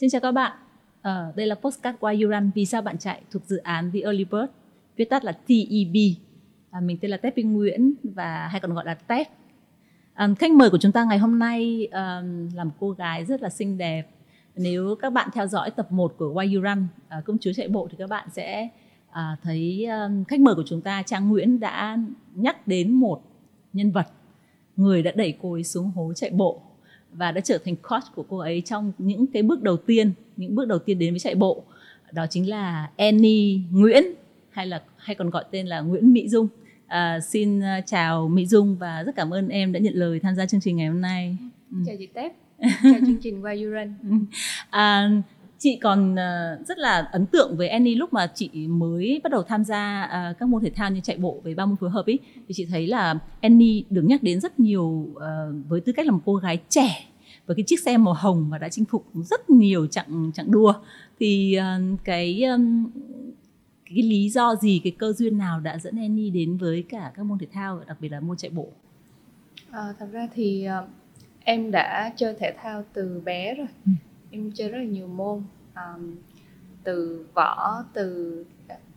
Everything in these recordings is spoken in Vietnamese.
Xin chào các bạn. Ờ, đây là postcard Why You Run Vì sao bạn chạy thuộc dự án The Early Bird, viết tắt là TEB. À, mình tên là Tép Minh Nguyễn và hay còn gọi là Tép. À, khách mời của chúng ta ngày hôm nay à, là một cô gái rất là xinh đẹp. Nếu các bạn theo dõi tập 1 của Why You Run, à, ờ, công chúa chạy bộ thì các bạn sẽ à, thấy à, khách mời của chúng ta Trang Nguyễn đã nhắc đến một nhân vật người đã đẩy cô ấy xuống hố chạy bộ và đã trở thành coach của cô ấy trong những cái bước đầu tiên những bước đầu tiên đến với chạy bộ. Đó chính là Annie Nguyễn hay là hay còn gọi tên là Nguyễn Mỹ Dung. À, xin à, chào Mỹ Dung và rất cảm ơn em đã nhận lời tham gia chương trình ngày hôm nay. Ừ. chào chị Tép. Chào chương trình You Run à, chị còn uh, rất là ấn tượng với Annie lúc mà chị mới bắt đầu tham gia uh, các môn thể thao như chạy bộ với ba môn phối hợp ấy thì chị thấy là Annie được nhắc đến rất nhiều uh, với tư cách là một cô gái trẻ với cái chiếc xe màu hồng và đã chinh phục rất nhiều chặng chặng đua. Thì cái cái lý do gì cái cơ duyên nào đã dẫn Annie đến với cả các môn thể thao đặc biệt là môn chạy bộ? À, thật ra thì em đã chơi thể thao từ bé rồi. Ừ em chơi rất là nhiều môn um, từ võ từ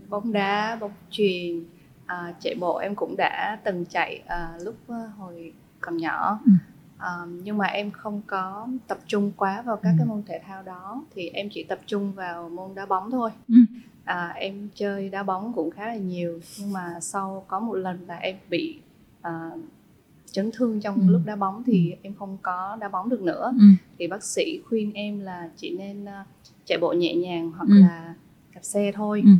bóng đá bóng chuyền uh, chạy bộ em cũng đã từng chạy uh, lúc uh, hồi còn nhỏ ừ. um, nhưng mà em không có tập trung quá vào các ừ. cái môn thể thao đó thì em chỉ tập trung vào môn đá bóng thôi ừ. à, em chơi đá bóng cũng khá là nhiều nhưng mà sau có một lần là em bị uh, chấn thương trong ừ. lúc đá bóng thì ừ. em không có đá bóng được nữa ừ. thì bác sĩ khuyên em là chỉ nên uh, chạy bộ nhẹ nhàng hoặc ừ. là đạp xe thôi ừ.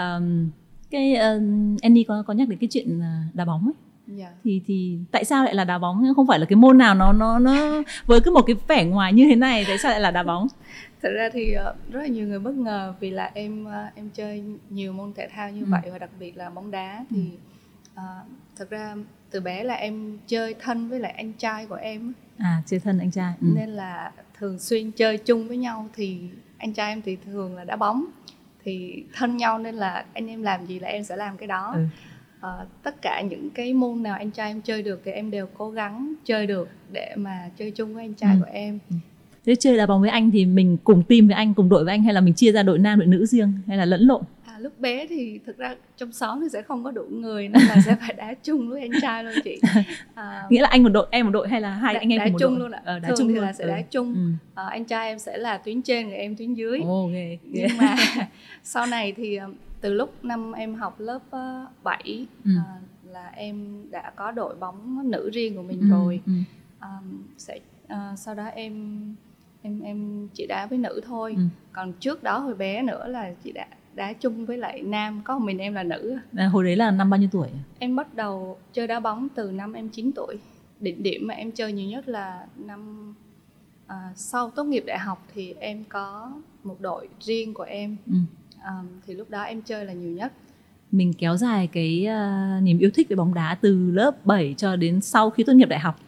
um, cái uh, Annie có có nhắc đến cái chuyện đá bóng ấy Yeah. Dạ. thì thì tại sao lại là đá bóng không phải là cái môn nào nó nó nó với cứ một cái vẻ ngoài như thế này tại sao lại là đá bóng thật ra thì rất là nhiều người bất ngờ vì là em em chơi nhiều môn thể thao như ừ. vậy và đặc biệt là bóng đá thì uh, thật ra từ bé là em chơi thân với lại anh trai của em à chơi thân anh trai ừ. nên là thường xuyên chơi chung với nhau thì anh trai em thì thường là đá bóng thì thân nhau nên là anh em làm gì là em sẽ làm cái đó ừ. à, tất cả những cái môn nào anh trai em chơi được thì em đều cố gắng chơi được để mà chơi chung với anh trai ừ. của em ừ. thế chơi đá bóng với anh thì mình cùng team với anh cùng đội với anh hay là mình chia ra đội nam đội nữ riêng hay là lẫn lộn lúc bé thì thực ra trong xóm thì sẽ không có đủ người nên là sẽ phải đá chung với anh trai luôn chị à, nghĩa là anh một đội em một đội hay là hai đá, anh em đá một chung đội? luôn ạ ờ, đá thường chung thì luôn. là sẽ ừ. đá chung ừ. à, anh trai em sẽ là tuyến trên người em tuyến dưới oh, okay. nhưng mà sau này thì ờ, từ lúc năm em học lớp 7 ừ. à, là em đã có đội bóng nữ riêng của mình ừ. rồi ừ. À, sẽ à, sau đó em em em chỉ đá với nữ thôi ừ. còn trước đó hồi bé nữa là chị đã đá chung với lại nam có mình em là nữ. À, hồi đấy là năm bao nhiêu tuổi? Em bắt đầu chơi đá bóng từ năm em 9 tuổi. Đỉnh điểm mà em chơi nhiều nhất là năm à, sau tốt nghiệp đại học thì em có một đội riêng của em. Ừ. à, thì lúc đó em chơi là nhiều nhất. Mình kéo dài cái uh, niềm yêu thích về bóng đá từ lớp 7 cho đến sau khi tốt nghiệp đại học.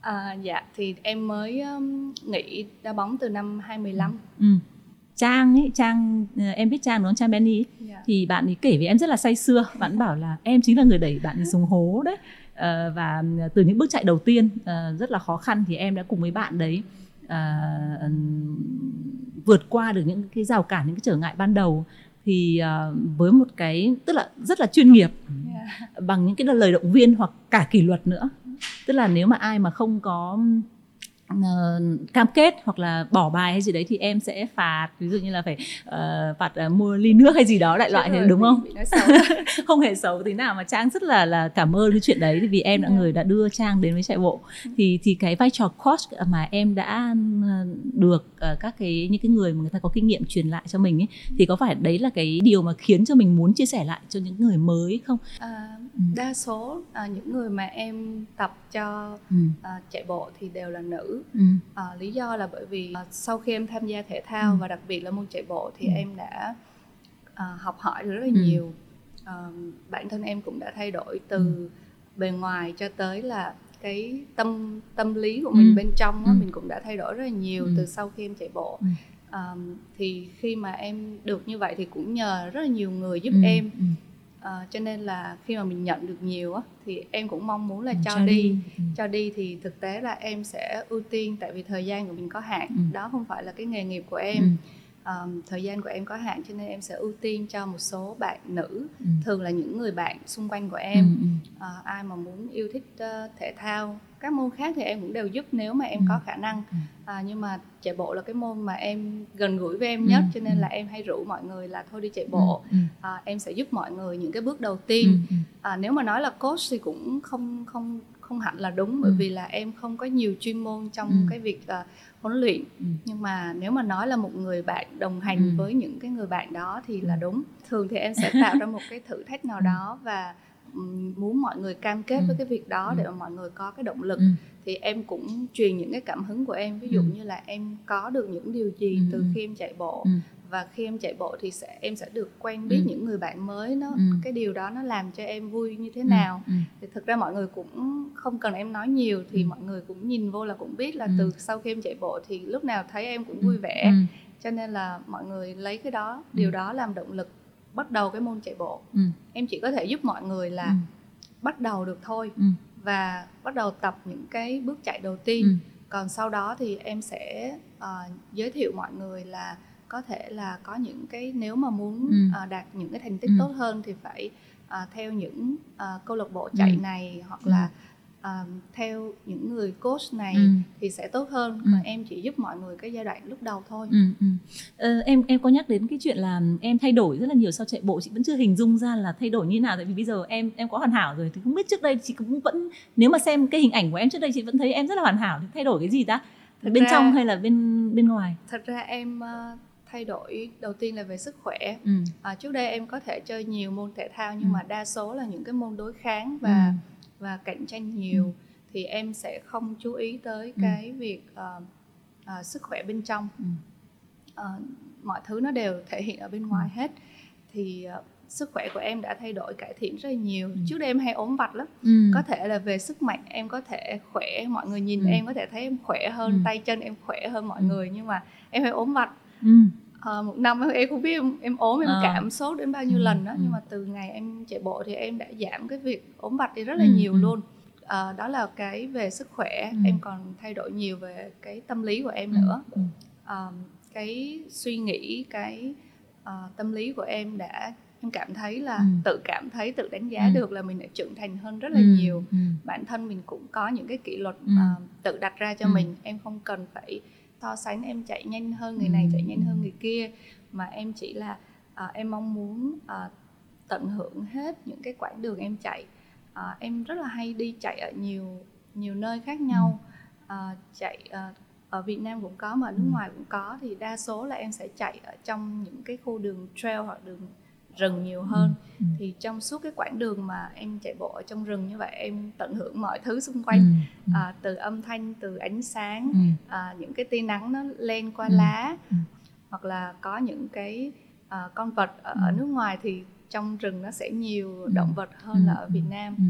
À, dạ thì em mới um, nghỉ đá bóng từ năm 2015 ừ. Trang ấy trang ờ, em biết trang đúng không trang Benny yeah. Dạ. thì bạn ấy kể với em rất là say sưa bạn bảo là em chính là người đẩy bạn ấy xuống hố đấy uh, và từ những bước chạy đầu tiên rất là khó khăn thì em đã cùng với bạn đấy uh, vượt qua được những cái rào cản những cái trở ngại ban đầu thì uh, với một cái tức là rất là chuyên nghiệp yeah. Dạ. bằng những cái lời động viên hoặc cả kỷ luật nữa tức là nếu mà ai mà không có uh, cam kết hoặc là bỏ bài hay gì đấy thì em sẽ phạt ví dụ như là phải uh, phạt uh, mua ly nước hay gì đó đại loại thế đúng không? không hề xấu tí nào mà trang rất là là cảm ơn cái chuyện đấy vì em là dạ. người đã đưa trang đến với chạy bộ. Ừ. thì thì cái vai trò coach mà em đã được uh, các cái những cái người mà người ta có kinh nghiệm truyền lại cho mình ấy thì có phải đấy là cái điều mà khiến cho mình muốn chia sẻ lại cho những người mới không? À, đa số à, những người mà em tập cho ừ. à, chạy bộ thì đều là nữ ừ. à, lý do là bởi vì à, sau khi em tham gia thể thao ừ. và đặc biệt là môn chạy bộ thì ừ. em đã à, học hỏi được rất là ừ. nhiều à, bản thân em cũng đã thay đổi từ ừ. bề ngoài cho tới là cái tâm tâm lý của mình ừ. bên trong á, ừ. mình cũng đã thay đổi rất là nhiều ừ. từ sau khi em chạy bộ ừ. um, thì khi mà em được như vậy thì cũng nhờ rất là nhiều người giúp ừ. em uh, cho nên là khi mà mình nhận được nhiều á thì em cũng mong muốn là Ừ, cho, cho đi, đi. Ừ. cho đi thì thực tế là em sẽ ưu tiên tại vì thời gian của mình có hạn Ừ. đó không phải là cái nghề nghiệp của em Ừ. um, thời gian của em có hạn cho nên em sẽ ưu tiên cho một số bạn nữ Ừ. thường là những người bạn xung quanh của Ừ, em ừ. Ờ, ai mà muốn yêu thích ờ, thể thao các môn khác thì em cũng đều giúp nếu mà em Ừ. có khả năng Ừ. à, nhưng mà chạy bộ là cái môn mà em gần gũi với em Ừ. nhất cho nên Ừ. là em hay rủ mọi người là thôi đi chạy bộ Ừ. à, em sẽ giúp mọi người những cái bước đầu Ừ. tiên Ừ. à, nếu mà nói là coach thì cũng không không không hẳn là đúng bởi Ừ. vì là em không có nhiều chuyên môn trong Ừ. cái việc ờ, huấn luyện Ừ. nhưng mà nếu mà nói là một người bạn đồng hành Ừ. với những cái người bạn đó thì là Ừ. đúng thường thì em sẽ tạo ra một cái thử thách nào Ừ. đó và muốn mọi người cam kết Ừ. với cái việc đó Ừ. để mà mọi người có cái động lực Ừ. thì em cũng truyền những cái cảm hứng của em ví dụ Ừ. như là em có được những điều gì Ừ, từ ừ. khi em chạy bộ Ừ. và khi em chạy bộ thì sẽ em sẽ được quen biết Ừ. những người bạn mới nó Ừ. cái điều đó nó làm cho em vui như thế Ừ. nào Ừ. thì thực ra mọi người cũng không cần em nói nhiều thì Ừ. mọi người cũng nhìn vô là cũng biết là Ừ. từ sau khi em chạy bộ thì lúc nào thấy em cũng Ừ. vui vẻ Ừ. cho nên là mọi người lấy cái đó điều Ừ. đó làm động lực bắt đầu cái môn chạy bộ Ừ. em chỉ có thể giúp mọi người là Ừ. bắt đầu được thôi Ừ. và bắt đầu tập những cái bước chạy đầu tiên Ừ. còn sau đó thì em sẽ ờ, giới thiệu mọi người là có thể là có những cái nếu mà muốn Ừ. ờ, đạt những cái thành tích Ừ. tốt hơn thì phải ờ, theo những ờ, câu lạc bộ chạy Ừ. này hoặc Ừ. là ờ, theo những người coach này Ừ. thì sẽ tốt hơn Ừ. còn em chỉ giúp mọi người cái giai đoạn lúc đầu thôi Ừ, ừ. Ờ, em em có nhắc đến cái chuyện là em thay đổi rất là nhiều sau chạy bộ chị vẫn chưa hình dung ra là thay đổi như nào tại vì bây giờ em em quá hoàn hảo rồi thì không biết trước đây chị cũng vẫn nếu mà xem cái hình ảnh của em trước đây chị vẫn thấy em rất là hoàn hảo thì thay đổi cái gì ta Thực bên ra- trong hay là bên bên ngoài thật ra em ờ, thay đổi đầu tiên là về sức khỏe ừ. À, trước đây em có thể chơi nhiều môn thể thao nhưng Ừ. mà đa số là những cái môn đối kháng và Ừ. và cạnh tranh nhiều Ừ. thì em sẽ không chú ý tới Ừ. cái việc ờ, ờ, sức khỏe bên trong Ừ. Ờ, mọi thứ nó đều thể hiện ở bên ngoài hết thì ờ, sức khỏe của em đã thay đổi cải thiện rất là nhiều Ừ. trước đây em hay ốm vặt lắm Ừ. có thể là về sức mạnh em có thể khỏe mọi người nhìn Ừ. em có thể thấy em khỏe hơn Ừ. tay chân em khỏe hơn mọi Ừ. người nhưng mà em hay ốm vặt ừ. Ờ, một năm em không biết em, em ốm em Ờ. cảm sốt đến bao nhiêu Ừ, lần đó ừ. nhưng mà từ ngày em chạy bộ thì em đã giảm cái việc ốm vặt đi rất là Ừ, nhiều ừ. luôn Ờ, đó là cái về sức khỏe Ừ. em còn thay đổi nhiều về cái tâm lý của em nữa Ừ. Ờ, cái suy nghĩ cái ờ, tâm lý của em đã em cảm thấy là Ừ. tự cảm thấy tự đánh giá Ừ. được là mình đã trưởng thành hơn rất là Ừ. nhiều ừ. bản thân mình cũng có những cái kỷ luật Ừ. ờ, tự đặt ra cho Ừ. mình em không cần phải so sánh em chạy nhanh hơn người này chạy nhanh hơn người kia. Mà em chỉ là ờ, em mong muốn ờ, tận hưởng hết những cái quãng đường em chạy. Ờ, em rất là hay đi chạy ở nhiều nhiều nơi khác nhau. Ờ, chạy ờ, ở Việt Nam cũng có mà ở nước ngoài cũng có. Thì đa số là em sẽ chạy ở trong những cái khu đường trail hoặc đường rừng nhiều hơn Ừ. thì trong suốt cái quãng đường mà em chạy bộ ở trong rừng như vậy em tận hưởng mọi thứ xung quanh Ừ. Ừ. à, từ âm thanh từ ánh sáng Ừ. à, những cái tia nắng nó len qua Ừ. lá Ừ. hoặc là có những cái à, con vật ở, ở Ừ. nước ngoài thì trong rừng nó sẽ nhiều Ừ. động vật hơn Ừ. là ở Việt Ừ. Nam Ừ.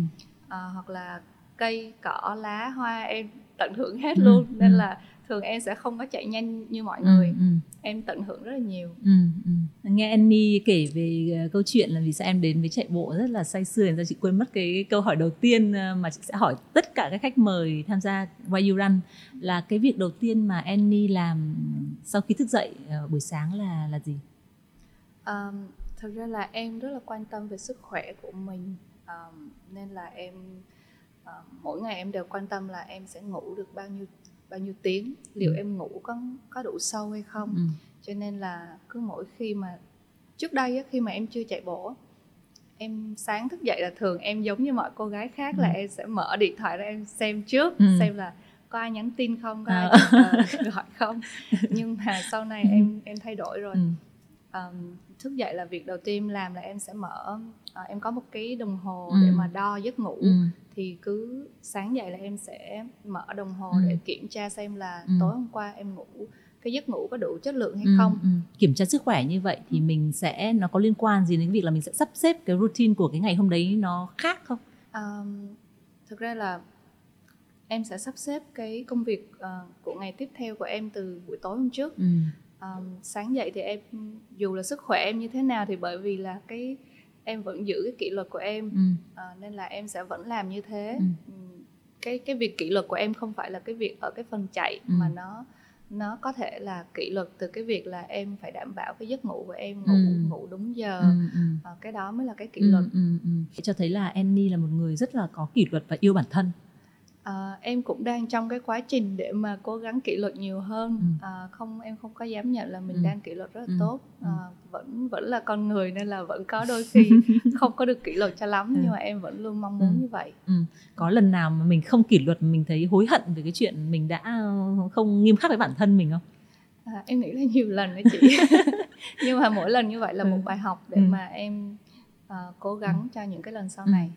à, hoặc là cây cỏ lá hoa em tận hưởng hết Ừ. luôn nên Ừ. là thường em sẽ không có chạy nhanh như mọi Ừ. người Ừ. em tận hưởng rất là nhiều Ừ, ừ. nghe Annie kể về ờ, câu chuyện là vì sao em đến với chạy bộ rất là say sưa nên chị quên mất cái câu hỏi đầu tiên ờ, mà chị sẽ hỏi tất cả các khách mời tham gia Why You Run là cái việc đầu tiên mà Annie làm sau khi thức dậy ờ, buổi sáng là là gì? Um, thực ra là em rất là quan tâm về sức khỏe của mình um, nên là em uh, mỗi ngày em đều quan tâm là em sẽ ngủ được bao nhiêu bao nhiêu tiếng liệu Ừ. em ngủ có có đủ sâu hay không Ừ. cho nên là cứ mỗi khi mà trước đây á, khi mà em chưa chạy bộ em sáng thức dậy là thường em giống như mọi cô gái khác là Ừ. em sẽ mở điện thoại ra em xem trước Ừ. xem là có ai nhắn tin không có ai À. uh, gọi không nhưng mà sau này Ừ. em em thay đổi rồi Ừ. um, thức dậy là việc đầu tiên em làm là em sẽ mở ờ, em có một cái đồng hồ Ừ. để mà đo giấc ngủ Ừ. thì cứ sáng dậy là em sẽ mở đồng hồ Ừ. để kiểm tra xem là Ừ. tối hôm qua em ngủ cái giấc ngủ có đủ chất lượng hay Ừ, không ừ. Kiểm tra sức khỏe như vậy thì Ừ. mình sẽ nó có liên quan gì đến việc là mình sẽ sắp xếp cái routine của cái ngày hôm đấy nó khác không? um, thực ra là em sẽ sắp xếp cái công việc ờ, của ngày tiếp theo của em từ buổi tối hôm trước Ừ. um, sáng dậy thì em dù là sức khỏe em như thế nào thì bởi vì là cái em vẫn giữ cái kỷ luật của em ừ. à, nên là em sẽ vẫn làm như thế Ừ. ừ. cái cái việc kỷ luật của em không phải là cái việc ở cái phần chạy Ừ. mà nó nó có thể là kỷ luật từ cái việc là em phải đảm bảo cái giấc ngủ của em ngủ Ừ. ngủ đúng giờ Ừ, ừ. à, cái đó mới là cái kỷ Ừ, luật ừ, ừ. cho thấy là Annie là một người rất là có kỷ luật và yêu bản thân À, em cũng đang trong cái quá trình để mà cố gắng kỷ luật nhiều hơn Ừ. à, không em không có dám nhận là mình Ừ. đang kỷ luật rất là Ừ. tốt Ừ. à, vẫn vẫn là con người nên là vẫn có đôi khi không có được kỷ luật cho lắm Ừ. nhưng mà em vẫn luôn mong muốn Ừ. như vậy có lần nào mà mình không kỷ luật mình thấy hối hận về cái chuyện mình đã không nghiêm khắc với bản thân mình không à, em nghĩ là nhiều lần đấy chị nhưng mà mỗi lần như vậy là một Ừ. bài học để Ừ. mà em à, cố gắng cho những cái lần sau Ừ. này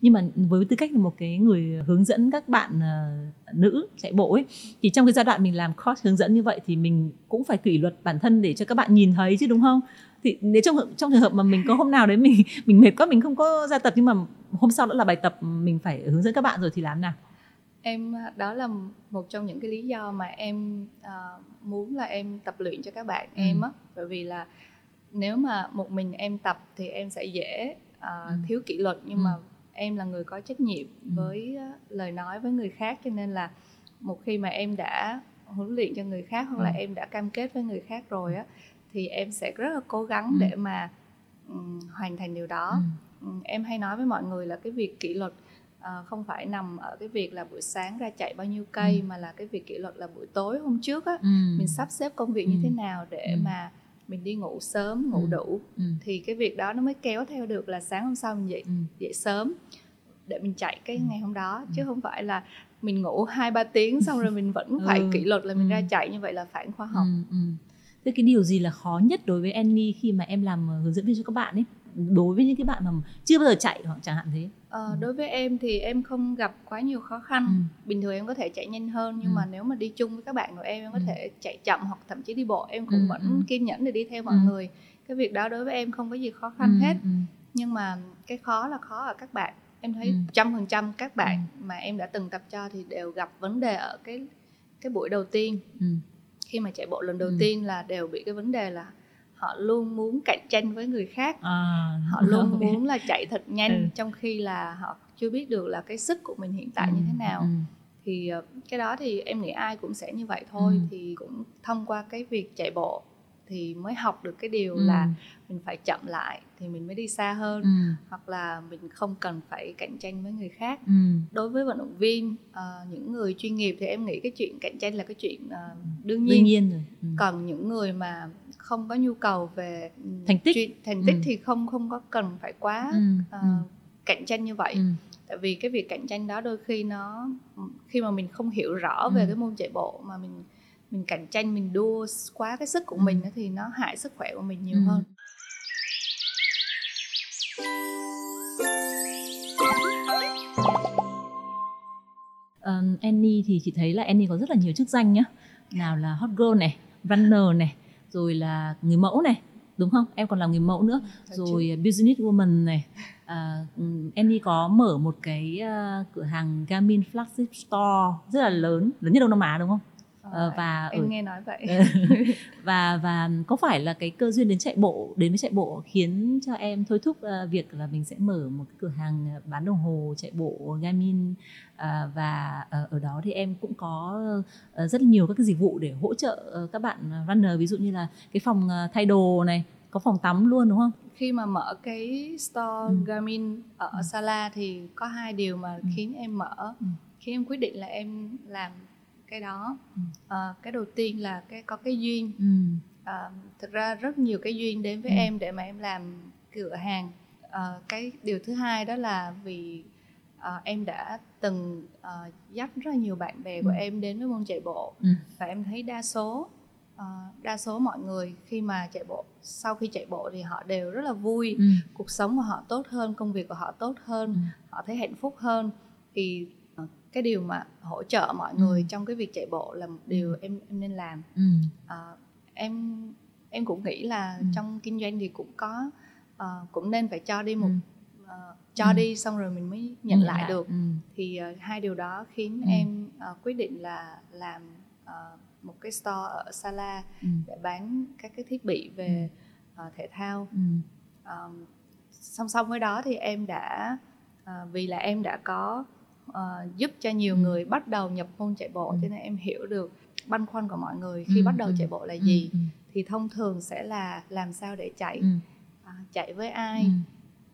nhưng mà với tư cách là một cái người hướng dẫn các bạn ờ, nữ chạy bộ ấy thì trong cái giai đoạn mình làm coach hướng dẫn như vậy thì mình cũng phải kỷ luật bản thân để cho các bạn nhìn thấy chứ đúng không thì nếu trong trong trường hợp mà mình có hôm nào đấy mình mình mệt quá mình không có ra tập nhưng mà hôm sau nữa là bài tập mình phải hướng dẫn các bạn rồi thì làm nào em đó là một trong những cái lý do mà em à, muốn là em tập luyện cho các bạn Ừ. em á bởi vì là nếu mà một mình em tập thì em sẽ dễ à, Ừ. thiếu kỷ luật nhưng Ừ. mà em là người có trách nhiệm Ừ. với lời nói với người khác cho nên là một khi mà em đã huấn luyện cho người khác hoặc là Ừ. em đã cam kết với người khác rồi á thì em sẽ rất là cố gắng Ừ. để mà hoàn thành điều đó. Em hay nói với mọi người là cái việc kỷ luật à, không phải nằm ở cái việc là buổi sáng ra chạy bao nhiêu cây mà là cái việc kỷ luật là buổi tối hôm trước á. Mình sắp xếp công việc như thế nào để mà mình đi ngủ sớm ngủ Ừ. đủ ừ. thì cái việc đó nó mới kéo theo được là sáng hôm sau mình dậy Ừ. dậy sớm để mình chạy cái Ừ. ngày hôm đó Ừ. chứ không phải là mình ngủ hai ba tiếng xong rồi mình vẫn phải Ừ. kỷ luật là mình Ừ. ra chạy như vậy là phản khoa học Ừ, ừ. Thế cái điều gì là khó nhất đối với Annie khi mà em làm ờ, hướng dẫn viên cho các bạn ấy? Đối với những cái bạn mà chưa bao giờ chạy hoặc chẳng hạn thế. Ờ, Ừ. đối với em thì em không gặp quá nhiều khó khăn Ừ. bình thường em có thể chạy nhanh hơn nhưng Ừ. mà nếu mà đi chung với các bạn của em em có Ừ. thể chạy chậm hoặc thậm chí đi bộ em cũng Ừ, vẫn ừ. kiên nhẫn để đi theo mọi Ừ. người cái việc đó đối với em không có gì khó khăn Ừ, hết ừ. nhưng mà cái khó là khó ở các bạn em thấy Ừ. trăm phần trăm các bạn mà em đã từng tập cho thì đều gặp vấn đề ở cái cái buổi đầu tiên Ừ. khi mà chạy bộ lần đầu Ừ. tiên là đều bị cái vấn đề là họ luôn muốn cạnh tranh với người khác À, họ luôn ok. muốn là chạy thật nhanh Ừ. trong khi là họ chưa biết được là cái sức của mình hiện tại Ừ, như thế nào ừ. thì ờ, cái đó thì em nghĩ ai cũng sẽ như vậy thôi Ừ. thì cũng thông qua cái việc chạy bộ thì mới học được cái điều Ừ. là mình phải chậm lại thì mình mới đi xa hơn Ừ. hoặc là mình không cần phải cạnh tranh với người khác Ừ. đối với vận động viên ờ, những người chuyên nghiệp thì em nghĩ cái chuyện cạnh tranh là cái chuyện ờ, đương Đương nhiên nhiên rồi. Ừ. còn những người mà không có nhu cầu về ừ, Thành tích. chuyên- thành tích Ừ. thì không không có cần phải quá Ừ. ờ, Ừ. cạnh tranh như vậy Ừ. tại vì cái việc cạnh tranh đó đôi khi nó khi mà mình không hiểu rõ về Ừ. cái môn chạy bộ mà mình mình cạnh tranh mình đua quá cái sức của Ừ. mình thì nó hại sức khỏe của mình nhiều Ừ. hơn Ờ, Annie thì chị thấy là Annie có rất là nhiều chức danh nhá. Nào là hot girl này, runner này, rồi là người mẫu này, đúng không? Em còn làm người mẫu nữa. Thật rồi business woman này à, ừm, Annie có mở một cái à, cửa hàng Garmin flagship store rất là lớn lớn nhất Đông Nam Á đúng không Ờ, Ờ, và em ở- nghe nói vậy và và có phải là cái cơ duyên đến chạy bộ đến với chạy bộ khiến cho em thôi thúc à, việc là mình sẽ mở một cái cửa hàng à, bán đồng hồ chạy bộ Garmin và ờ, ở đó thì em cũng có ờ, rất nhiều các cái dịch vụ để hỗ trợ ờ, các bạn runner ví dụ như là cái phòng thay đồ này có phòng tắm luôn đúng không khi mà mở cái store Ừ. Garmin ở Ừ. Sala thì có hai điều mà Ừ. khiến em mở Ừ. khiến em quyết định là em làm cái đó Ừ. Ờ, cái đầu tiên là cái có cái duyên ừ. À, thực ra rất nhiều cái duyên đến với Ừ. em để mà em làm cửa hàng Ờ, cái điều thứ hai đó là vì ờ, em đã từng ờ, dắt rất là nhiều bạn bè của Ừ. em đến với môn chạy bộ Ừ. và em thấy đa số ờ, đa số mọi người khi mà chạy bộ sau khi chạy bộ thì họ đều rất là vui Ừ. cuộc sống của họ tốt hơn công việc của họ tốt hơn Ừ. họ thấy hạnh phúc hơn thì cái điều mà hỗ trợ mọi người Ừ. trong cái việc chạy bộ là một điều em em nên làm Ừ. Ờ, em em cũng nghĩ là Ừ. trong kinh doanh thì cũng có ờ, cũng nên phải cho đi một Ừ. ờ, cho Ừ. đi xong rồi mình mới nhận lại được Ừ. thì ờ, hai điều đó khiến Ừ. em ờ, quyết định là làm ờ, một cái store ở Sala Ừ. để bán các cái thiết bị về ờ, thể thao Ừ. Ờm, song song với đó thì em đã uh, vì là em đã có uh, giúp cho nhiều ừ. người bắt đầu nhập môn chạy bộ ừ. cho nên em hiểu được băn khoăn của mọi người khi ừ. bắt đầu ừ. chạy bộ là ừ, gì ừ. thì thông thường sẽ là làm sao để chạy ừ. uh, chạy với ai ừ.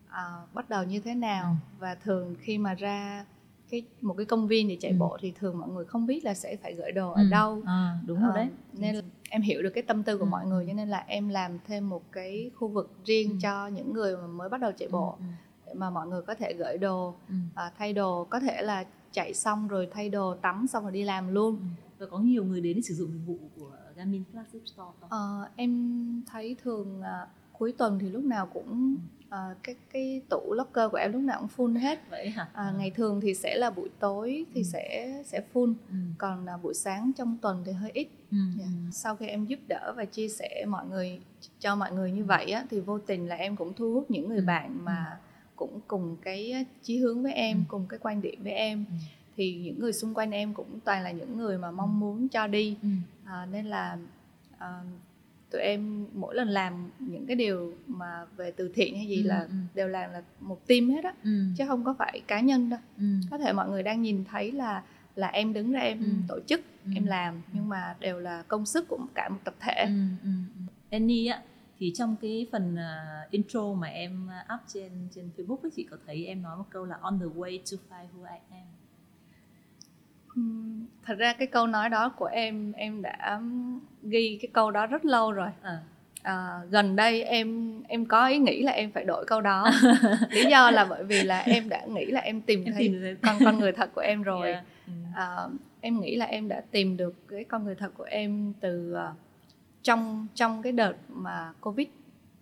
uh, bắt đầu như thế nào ừ. và thường khi mà ra cái một cái công viên để chạy ừ. bộ thì thường mọi người không biết là sẽ phải gửi đồ ở ừ. đâu à, đúng rồi đấy nên là em hiểu được cái tâm tư của ừ. mọi người cho nên là em làm thêm một cái khu vực riêng ừ. cho những người mà mới bắt đầu chạy bộ ừ. Để mà mọi người có thể gửi đồ ừ. à, thay đồ có thể là chạy xong rồi thay đồ tắm xong rồi đi làm luôn ừ. và có nhiều người đến để sử dụng dịch vụ của Garmin Flagship Store không? À, em thấy thường à, cuối tuần thì lúc nào cũng à, cái cái tủ locker của em lúc nào cũng full hết vậy hả à, ngày thường thì sẽ là buổi tối thì ừ. sẽ sẽ full ừ. còn à, buổi sáng trong tuần thì hơi ít ừ. yeah. Dạ. sau khi em giúp đỡ và chia sẻ mọi người cho mọi người như ừ. vậy á thì vô tình là em cũng thu hút những người ừ. bạn mà ừ. Cũng cùng cái chí hướng với em ừ. cùng cái quan điểm với em ừ. thì những người xung quanh em cũng toàn là những người mà mong muốn cho đi ừ. à, nên là à, tụi em mỗi lần làm những cái điều mà về từ thiện hay gì ừ, là ừ. đều làm là một team hết á ừ. chứ không có phải cá nhân đâu ừ. có thể mọi người đang nhìn thấy là là em đứng ra em ừ. tổ chức ừ. em làm nhưng mà đều là công sức của cả một tập thể ừ. Ừ. Annie á thì trong cái phần uh, intro mà em up trên trên Facebook ấy chị có thấy em nói một câu là on the way to find who I am? Thật ra cái câu nói đó của em em đã ghi cái câu đó rất lâu rồi. À. À, gần đây em em có ý nghĩ là em phải đổi câu đó. Lý do là bởi vì là em đã nghĩ là em tìm em thấy tìm con con người thật của em rồi. Yeah. à, em nghĩ là em đã tìm được cái con người thật của em từ uh, trong trong cái đợt mà covid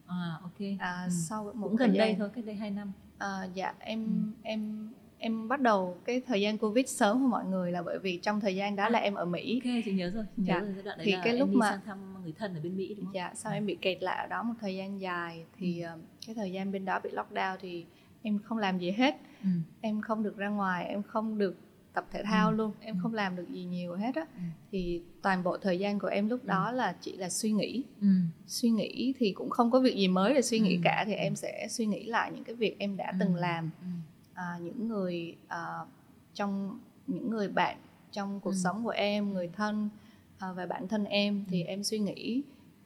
à ok à, ừ. sau một cũng gần đây thôi cách đây 2 năm à, dạ em ừ. em em bắt đầu cái thời gian covid sớm hơn mọi người là bởi vì trong thời gian đó à, là em ở mỹ ok chị nhớ rồi nhớ dạ. rồi giai đoạn đấy thì là cái lúc em đi mà sang thăm người thân ở bên mỹ đúng không dạ sau ừ. em bị kẹt lại ở đó một thời gian dài thì ừ. Ờ, cái thời gian bên đó bị lockdown thì em không làm gì hết ừ. em không được ra ngoài em không được tập thể thao ừ. luôn em ừ. không làm được gì nhiều hết á ừ. thì toàn bộ thời gian của em lúc ừ. đó là chỉ là suy nghĩ ừ. suy nghĩ thì cũng không có việc gì mới để suy nghĩ ừ. cả thì em sẽ suy nghĩ lại những cái việc em đã ừ. từng làm ừ à, những người à, trong những người bạn trong cuộc ừ. sống của em người thân à, và bản thân em thì ừ. em suy nghĩ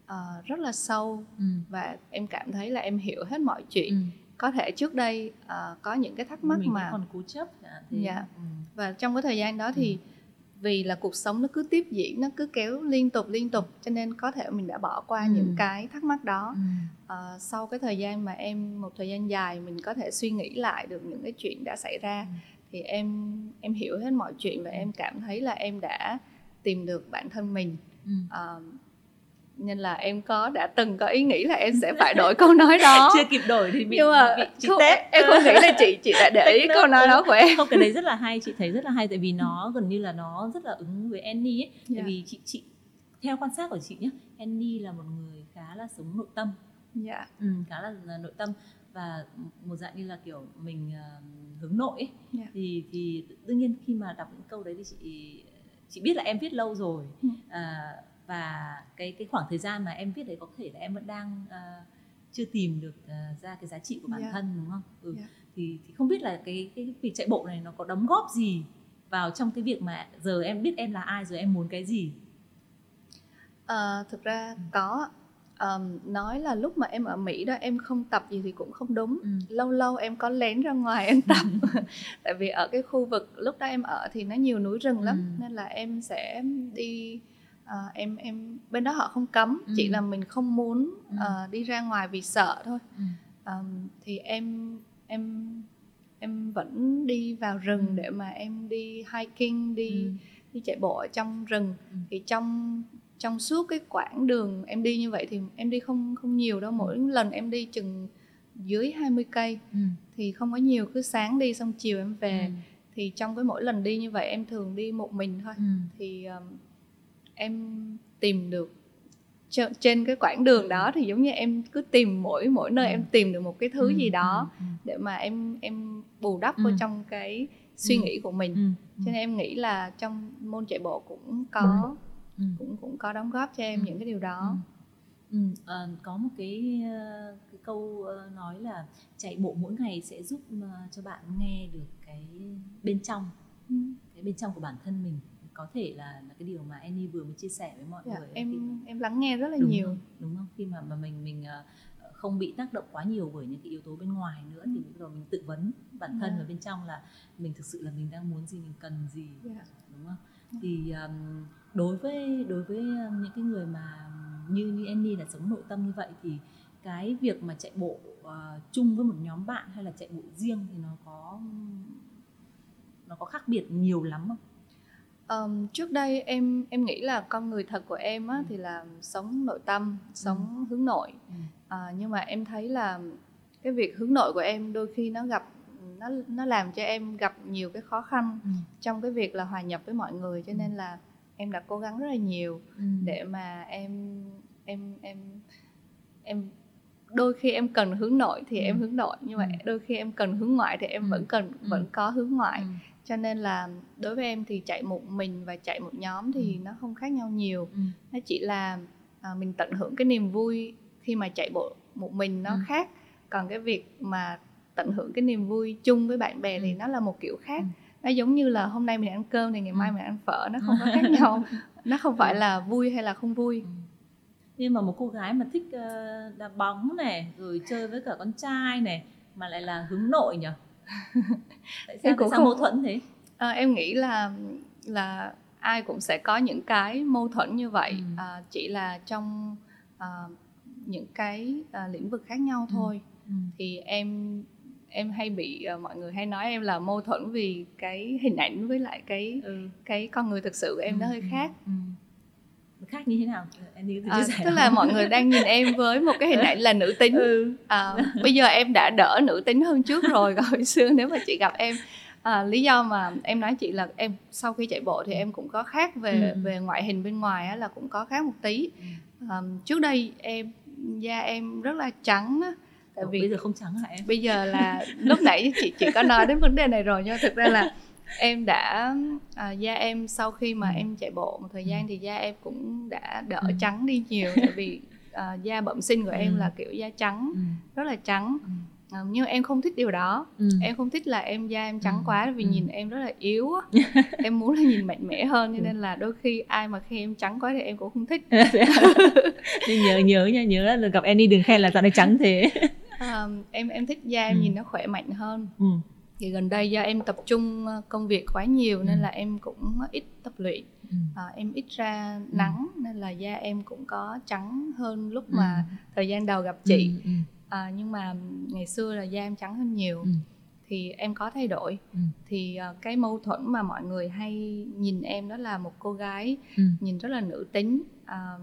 à, rất là sâu ừ. và em cảm thấy là em hiểu hết mọi chuyện ừ. Có thể trước đây à, có những cái thắc mắc Mình mà còn cố chấp thì... dạ ừ. và trong cái thời gian đó thì ừ vì là cuộc sống nó cứ tiếp diễn nó cứ kéo liên tục liên tục cho nên có thể mình đã bỏ qua ừ. những cái thắc mắc đó ừ. à, sau cái thời gian mà em một thời gian dài mình có thể suy nghĩ lại được những cái chuyện đã xảy ra ừ. thì em em hiểu hết mọi chuyện và ừ. em cảm thấy là em đã tìm được bản thân mình ừ. à, nên là em có đã từng có ý nghĩ là em sẽ phải đổi câu nói đó chưa kịp đổi thì bị, nhưng mà bị chị không, tép em không nghĩ là chị chị đã để ý câu nói đó của em không cái đấy rất là hay chị thấy rất là hay tại vì nó gần như là nó rất là ứng với Annie ấy tại yeah. Dạ. vì chị chị theo quan sát của chị nhé Annie là một người khá là sống nội tâm yeah. Dạ. ừ, khá là, là nội tâm và một dạng như là kiểu mình uh, hướng nội ấy. Yeah. Dạ. thì thì đương nhiên khi mà đọc những câu đấy thì chị chị biết là em viết lâu rồi ừ. à, và cái cái khoảng thời gian mà em viết đấy có thể là em vẫn đang uh, chưa tìm được uh, ra cái giá trị của bản yeah. thân đúng không? Ừ. Yeah. thì thì không biết là cái cái việc chạy bộ này nó có đóng góp gì vào trong cái việc mà giờ em biết em là ai rồi em muốn cái gì? Uh, thực ra ừ. có um, nói là lúc mà em ở Mỹ đó em không tập gì thì cũng không đúng ừ. lâu lâu em có lén ra ngoài em tập tại vì ở cái khu vực lúc đó em ở thì nó nhiều núi rừng lắm ừ. nên là em sẽ đi à, em em bên đó họ không cấm ừ. chỉ là mình không muốn uh, đi ra ngoài vì sợ thôi ừ. um, thì em em em vẫn đi vào rừng ừ. để mà em đi hiking đi ừ. đi chạy bộ ở trong rừng ừ. thì trong trong suốt cái quãng đường em đi như vậy thì em đi không không nhiều đâu mỗi ừ. lần em đi chừng dưới 20 cây ừ. thì không có nhiều cứ sáng đi xong chiều em về ừ. thì trong cái mỗi lần đi như vậy em thường đi một mình thôi ừ. thì um, em tìm được trên cái quãng đường đó thì giống như em cứ tìm mỗi mỗi nơi ừ. em tìm được một cái thứ ừ, gì đó ừ, ừ. để mà em em bù đắp ừ. vào trong cái suy ừ. nghĩ của mình ừ, ừ. cho nên em nghĩ là trong môn chạy bộ cũng có ừ. cũng cũng có đóng góp cho em ừ. những cái điều đó ừ. Ừ, uh, có một cái, uh, cái câu uh, nói là chạy bộ mỗi ngày sẽ giúp cho bạn nghe được cái bên trong ừ. cái bên trong của bản thân mình có thể là là cái điều mà Annie vừa mới chia sẻ với mọi dạ, người em khi em lắng nghe rất là đúng nhiều không? đúng không khi mà mà mình mình uh, không bị tác động quá nhiều bởi những cái yếu tố bên ngoài nữa ừ. thì bắt đầu mình tự vấn bản thân yeah. Dạ. ở bên trong là mình thực sự là mình đang muốn gì mình cần gì yeah. Dạ. đúng không ừ. thì um, đối với đối với những cái người mà như như Annie là sống nội tâm như vậy thì cái việc mà chạy bộ uh, chung với một nhóm bạn hay là chạy bộ riêng thì nó có nó có khác biệt nhiều lắm không? Um, trước đây em em nghĩ là con người thật của em á, ừ. thì là sống nội tâm, sống ừ. hướng nội. Ừ. À, nhưng mà em thấy là cái việc hướng nội của em đôi khi nó gặp nó nó làm cho em gặp nhiều cái khó khăn ừ. trong cái việc là hòa nhập với mọi người cho ừ. nên là em đã cố gắng rất là nhiều ừ. để mà em em em em đôi khi em cần hướng nội thì ừ. em hướng nội nhưng mà ừ. đôi khi em cần hướng ngoại thì em ừ. vẫn cần ừ. vẫn có hướng ngoại ừ. Cho nên là đối với em thì chạy một mình và chạy một nhóm thì ừ. nó không khác nhau nhiều ừ. nó chỉ là à, mình tận hưởng cái niềm vui khi mà chạy bộ một mình nó ừ. khác còn cái việc mà tận hưởng cái niềm vui chung với bạn bè ừ. thì nó là một kiểu khác ừ. nó giống như là hôm nay mình ăn cơm thì ngày mai ừ. mình ăn phở nó không có khác nhau nó không phải là vui hay là không vui ừ nhưng mà một cô gái mà thích uh, đá bóng này rồi chơi với cả con trai này mà lại là hướng nội nhỉ tại sao, tại sao không... mâu thuẫn thế à, em nghĩ là là ai cũng sẽ có những cái mâu thuẫn như vậy ừ. à, chỉ là trong à, những cái à, lĩnh vực khác nhau ừ. thôi ừ. Ừ. thì em em hay bị uh, mọi người hay nói em là mâu thuẫn vì cái hình ảnh với lại cái ừ. cái con người thực sự của em ừ. nó hơi khác ừ khác như thế nào? Em đi à, tức là mọi người đang nhìn em với một cái hình ảnh là nữ tính. Ừ. à, bây giờ em đã đỡ nữ tính hơn trước rồi hồi xưa nếu mà chị gặp em à, lý do mà em nói chị là em sau khi chạy bộ thì em cũng có khác về ừ. về ngoại hình bên ngoài á, là cũng có khác một tí. À, trước đây em da em rất là trắng á tại vì bây giờ không trắng hả em? bây giờ là lúc nãy chị chị có nói đến vấn đề này rồi nhưng thực ra là em đã à, da em sau khi mà ừ. em chạy bộ một thời gian ừ. thì da em cũng đã đỡ ừ. trắng đi nhiều tại vì à, da bẩm sinh của em là kiểu da trắng rất là trắng à, nhưng em không thích điều đó ừ. em không thích là em da em trắng ừ. quá vì ừ. nhìn em rất là yếu em muốn là nhìn mạnh mẽ hơn cho nên là đôi khi ai mà khi em trắng quá thì em cũng không thích nên nhớ nhớ nha nhớ là gặp Annie đừng khen là dạo này trắng thế à, em em thích da em ừ. nhìn nó khỏe mạnh hơn ừ thì gần đây do em tập trung ờ, công việc quá nhiều nên ừ. là em cũng ít tập luyện ừ. à, em ít ra ừ. nắng nên là da em cũng có trắng hơn lúc mà thời gian đầu gặp chị. À, nhưng mà ngày xưa là da em trắng hơn nhiều thì em có thay đổi ừ. thì uh, cái mâu thuẫn mà mọi người hay nhìn em đó là một cô gái ừ. nhìn rất là nữ tính uh,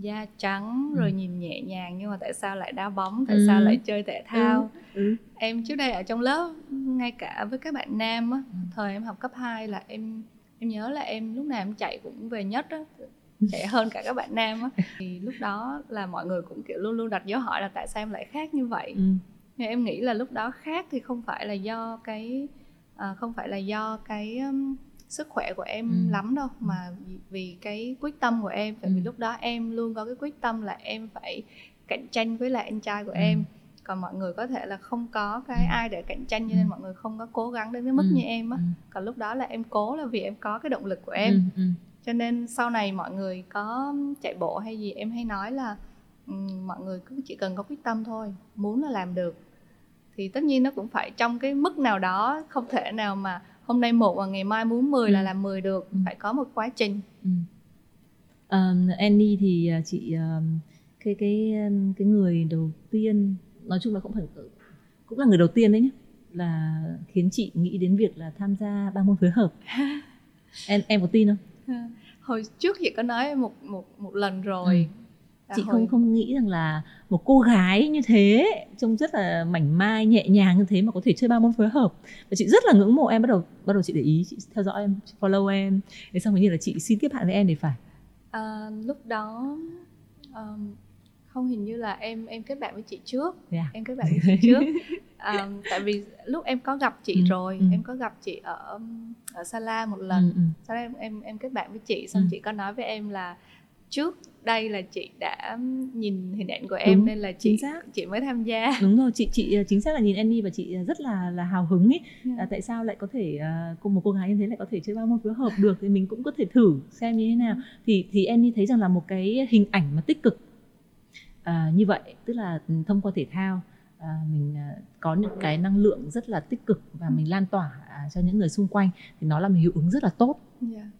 da trắng ừ. rồi nhìn nhẹ nhàng nhưng mà tại sao lại đá bóng tại ừ. sao lại chơi thể thao ừ. Ừ. em trước đây ở trong lớp ngay cả với các bạn nam á ừ. thời em học cấp 2 là em em nhớ là em lúc nào em chạy cũng về nhất á chạy hơn cả các bạn nam á thì lúc đó là mọi người cũng kiểu luôn luôn đặt dấu hỏi là tại sao em lại khác như vậy ừ. nhưng em nghĩ là lúc đó khác thì không phải là do cái à, không phải là do cái um, sức khỏe của em ừ. lắm đâu mà vì cái quyết tâm của em tại ừ. vì lúc đó em luôn có cái quyết tâm là em phải cạnh tranh với lại anh trai của ừ. em còn mọi người có thể là không có cái ừ. ai để cạnh tranh cho nên ừ. mọi người không có cố gắng đến cái mức ừ. như em á ừ. còn lúc đó là em cố là vì em có cái động lực của em ừ. Ừ. cho nên sau này mọi người có chạy bộ hay gì em hay nói là mọi người cứ chỉ cần có quyết tâm thôi muốn là làm được thì tất nhiên nó cũng phải trong cái mức nào đó không thể nào mà hôm nay một và ngày mai muốn 10 ừ. là làm 10 được ừ. phải có một quá trình ừ. um, Annie thì à, chị um, cái cái cái người đầu tiên nói chung là cũng phải cũng là người đầu tiên đấy nhé là khiến chị nghĩ đến việc là tham gia ba môn phối hợp em em có tin không hồi trước chị có nói một một một lần rồi ừ chị không không nghĩ rằng là một cô gái như thế trông rất là mảnh mai nhẹ nhàng như thế mà có thể chơi ba môn phối hợp và chị rất là ngưỡng mộ em bắt đầu bắt đầu chị để ý chị theo dõi em chị follow em thế xong như là chị xin kết bạn với em để phải à, lúc đó um, không hình như là em em kết bạn với chị trước yeah. em kết bạn với chị trước um, tại vì lúc em có gặp chị ừ, rồi ừ. em có gặp chị ở ở Sala một lần ừ, ừ. sau đó em em em kết bạn với chị xong ừ. chị có nói với em là trước đây là chị đã nhìn hình ảnh của em Đúng, nên là chị chính xác. chị mới tham gia. Đúng rồi chị chị ờ, chính xác là nhìn Annie và chị ờ, rất là là hào hứng ấy. Dạ. à, tại sao lại có thể à, cùng một cô gái như thế lại có thể chơi ba môn phối hợp được? Thì mình cũng có thể thử xem như thế nào. Thì thì Annie thấy rằng là một cái hình ảnh mà tích cực à, như vậy tức là ừ, thông qua thể thao à, mình à, có những cái năng lượng rất là tích cực và mình lan tỏa à, cho những người xung quanh thì nó là một hiệu ứng rất là tốt. Dạ.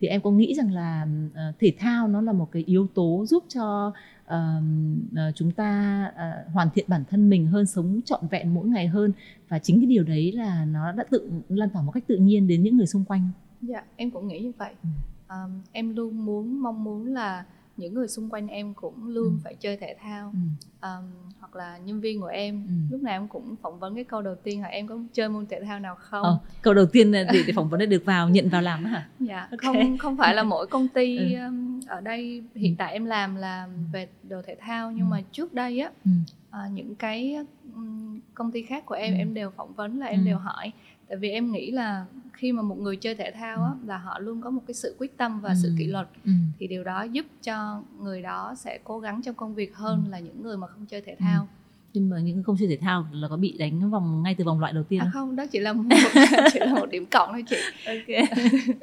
Thì em có nghĩ rằng là ờ, thể thao nó là một cái yếu tố giúp cho ờm, ờ, chúng ta ờ, hoàn thiện bản thân mình hơn sống trọn vẹn mỗi ngày hơn và chính cái điều đấy là nó đã tự lan tỏa một cách tự nhiên đến những người xung quanh Dạ, em cũng nghĩ như vậy. Ừ. Um, em luôn muốn mong muốn là những người xung quanh em cũng luôn Ừ. phải chơi thể thao. ừ. Um, hoặc là nhân viên của em Ừ. lúc nào em cũng phỏng vấn cái câu đầu tiên là em có chơi môn thể thao nào không? Ờ, câu đầu tiên là để, để phỏng vấn để được vào nhận vào làm á hả Dạ, Ok. không không phải là mỗi công ty Ừ. um, ở đây hiện tại em làm là về đồ thể thao nhưng Ừ. mà trước đây á ừ. à, những cái um, công ty khác của em Ừ. em đều phỏng vấn là em Ừ. đều hỏi tại vì em nghĩ là khi mà một người chơi thể thao á là họ luôn có một cái sự quyết tâm và sự Ừ. kỷ luật Ừ. thì điều đó giúp cho người đó sẽ cố gắng trong công việc hơn Ừ. là những người mà không chơi thể thao nhưng mà những công chơi thể thao là có bị đánh vòng ngay từ vòng loại đầu tiên à không? không đó chỉ là một, chỉ là một điểm cộng thôi chị ok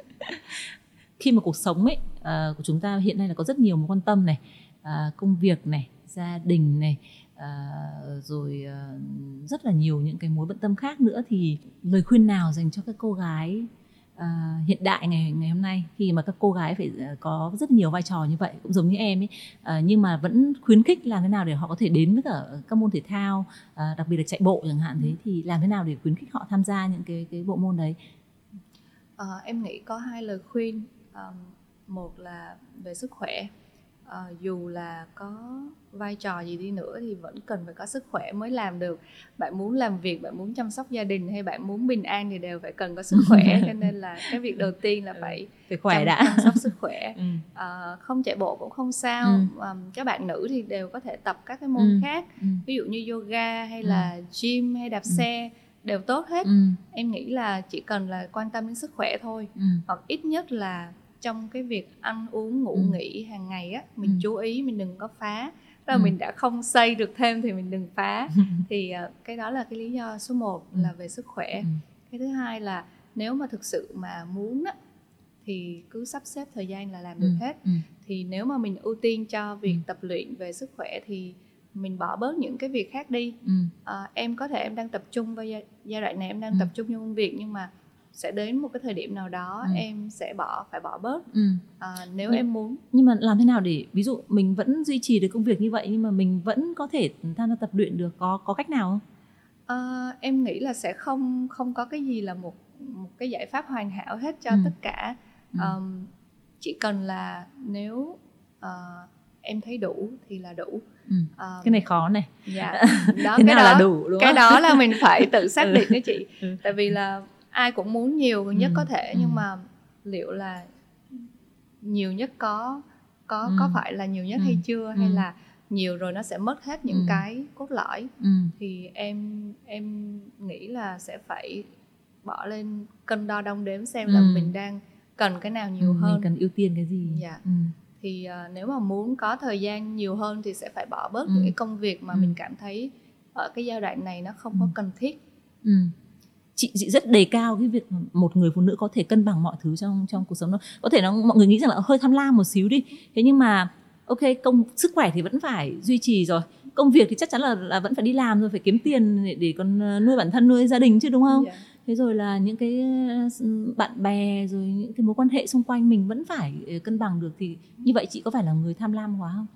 khi mà cuộc sống ấy ờ, của chúng ta hiện nay là có rất nhiều mối quan tâm này à, công việc này gia đình này à, rồi ờ, rất là nhiều những cái mối bận tâm khác nữa thì lời khuyên nào dành cho các cô gái à, hiện đại ngày ngày hôm nay khi mà các cô gái phải ờ, có rất nhiều vai trò như vậy? Cũng giống như em ấy à, nhưng mà vẫn khuyến khích làm thế nào để họ có thể đến với cả các môn thể thao à, đặc biệt là chạy bộ chẳng hạn thế thì làm thế nào để khuyến khích họ tham gia những cái cái bộ môn đấy? Ờ, em nghĩ có hai lời khuyên Ờm, một là về sức khỏe Ờ, dù là có vai trò gì đi nữa thì vẫn cần phải có sức khỏe mới làm được bạn muốn làm việc bạn muốn chăm sóc gia đình hay bạn muốn bình an thì đều phải cần có sức khỏe cho nên là cái việc đầu tiên là phải phải khỏe chăm, đã chăm sóc sức khỏe ừ. Ờ, không chạy bộ cũng không sao Ừ. Ờm, các bạn nữ thì đều có thể tập các cái môn Ừ. khác Ừ. ví dụ như yoga hay Ừ. là gym hay đạp Ừ. xe đều tốt hết Ừ. em nghĩ là chỉ cần là quan tâm đến sức khỏe thôi Ừ. hoặc ít nhất là trong cái việc ăn uống ngủ Ừ. nghỉ hàng ngày á mình Ừ. chú ý mình đừng có phá rồi Ừ. mình đã không xây được thêm thì mình đừng phá thì ờ, cái đó là cái lý do số 1 Ừ. là về sức khỏe Ừ. cái thứ hai là nếu mà thực sự mà muốn á thì cứ sắp xếp thời gian là làm được Ừ. hết Ừ. thì nếu mà mình ưu tiên cho việc Ừ. tập luyện về sức khỏe thì mình bỏ bớt những cái việc khác đi Ừ. Ờ, em có thể em đang tập trung vào giai, giai đoạn này em đang Ừ. tập trung cho công việc nhưng mà sẽ đến một cái thời điểm nào đó Ừ. em sẽ bỏ phải bỏ bớt Ừ. Ờ, nếu Ừ. em muốn nhưng mà làm thế nào để ví dụ mình vẫn duy trì được công việc như vậy nhưng mà mình vẫn có thể tham gia tập luyện được có có cách nào không Ờ, em nghĩ là sẽ không không có cái gì là một một cái giải pháp hoàn hảo hết cho Ừ. tất cả Ừ. Ờm, chỉ cần là nếu ờ, em thấy đủ thì là đủ ừ. Ờm, cái này khó này dạ đó thế cái nào đó là đủ đúng cái không đó là mình phải tự xác Ừ. định đó chị Ừ. tại vì là ai cũng muốn nhiều nhất Ừ, có thể ừ. nhưng mà liệu là nhiều nhất có có Ừ. có phải là nhiều nhất Ừ, hay chưa hay ừ. là nhiều rồi nó sẽ mất hết những Ừ. cái cốt lõi ừ. thì em em nghĩ là sẽ phải bỏ lên cân đo đong đếm xem là Ừ. mình đang cần cái nào nhiều ừ, hơn mình cần ưu tiên cái gì Dạ. ừ. thì à, nếu mà muốn có thời gian nhiều hơn thì sẽ phải bỏ bớt Ừ. những cái công việc mà Ừ. mình cảm thấy ở cái giai đoạn này nó không Ừ. có cần thiết Ừ. chị chị rất đề cao cái việc một người phụ nữ có thể cân bằng mọi thứ trong trong cuộc sống đó. Có thể nó mọi người nghĩ rằng là hơi tham lam một xíu đi. Thế nhưng mà ok công sức khỏe thì vẫn phải duy trì rồi. Công việc thì chắc chắn là là vẫn phải đi làm rồi phải kiếm tiền để, để còn ờ, nuôi bản thân nuôi gia đình chứ đúng không? Dạ. thế rồi là những cái ờ, bạn bè rồi những cái mối quan hệ xung quanh mình vẫn phải ờ, cân bằng được. Thì như vậy chị có phải là người tham lam quá không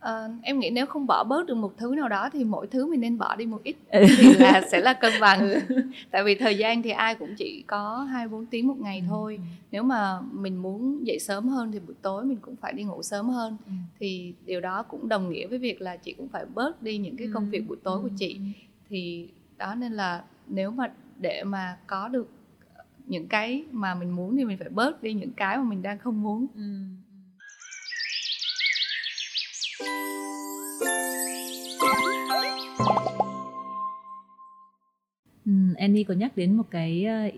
Ờ, em nghĩ nếu không bỏ bớt được một thứ nào đó thì mỗi thứ mình nên bỏ đi một ít Ừ. thì là sẽ là cân bằng. Tại vì thời gian thì ai cũng chỉ có hai bốn tiếng một ngày thôi. Nếu mà mình muốn dậy sớm hơn thì buổi tối mình cũng phải đi ngủ sớm hơn. Ừ. thì điều đó cũng đồng nghĩa với việc là chị cũng phải bớt đi những cái công việc buổi tối của chị. Thì đó nên là nếu mà để mà có được những cái mà mình muốn thì mình phải bớt đi những cái mà mình đang không muốn. Ừ. Ừ, Annie có nhắc đến một cái ờ,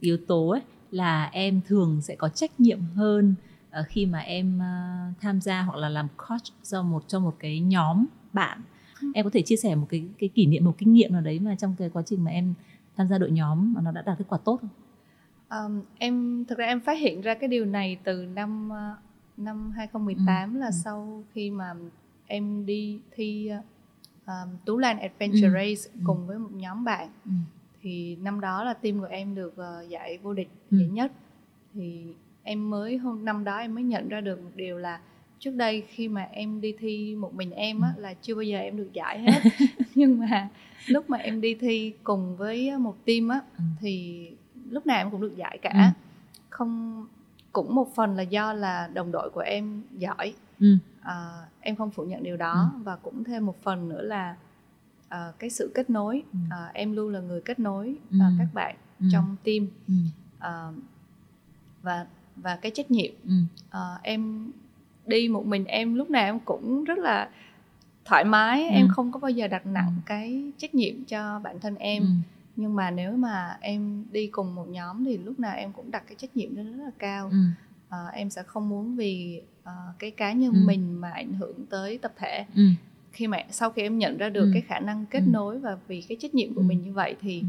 yếu tố ấy là em thường sẽ có trách nhiệm hơn uh, khi mà em uh, tham gia hoặc là làm coach cho một cho một cái nhóm bạn ừ. em có thể chia sẻ một cái cái kỷ niệm một kinh nghiệm nào đấy mà trong cái quá trình mà em tham gia đội nhóm mà nó đã đạt kết quả tốt không? Um, em thực ra em phát hiện ra cái điều này từ năm năm 2018 ừ. là ừ. sau khi mà em đi thi um, Tú Lan Adventure ừ. Race ừ. cùng với một nhóm bạn ừ. thì năm đó là team của em được uh, giải vô địch ừ. giải nhất thì em mới hôm năm đó em mới nhận ra được một điều là trước đây khi mà em đi thi một mình em á ừ. là chưa bao giờ em được giải hết nhưng mà lúc mà em đi thi cùng với một team á ừ. thì lúc nào em cũng được giải cả ừ. không cũng một phần là do là đồng đội của em giỏi ừ. à, em không phủ nhận điều đó ừ. và cũng thêm một phần nữa là à, cái sự kết nối ừ. à, em luôn là người kết nối ừ. à, các bạn ừ. trong team ừ. à, và và cái trách nhiệm ừ. à, em đi một mình em lúc nào em cũng rất là thoải mái ừ. em không có bao giờ đặt nặng ừ. cái trách nhiệm cho bản thân em ừ. Nhưng mà nếu mà em đi cùng một nhóm thì lúc nào em cũng đặt cái trách nhiệm lên rất là cao ừ. à, em sẽ không muốn vì uh, cái cá nhân ừ. mình mà ảnh hưởng tới tập thể ừ. khi mà sau khi em nhận ra được ừ. cái khả năng kết ừ. nối và vì cái trách nhiệm của ừ. mình như vậy thì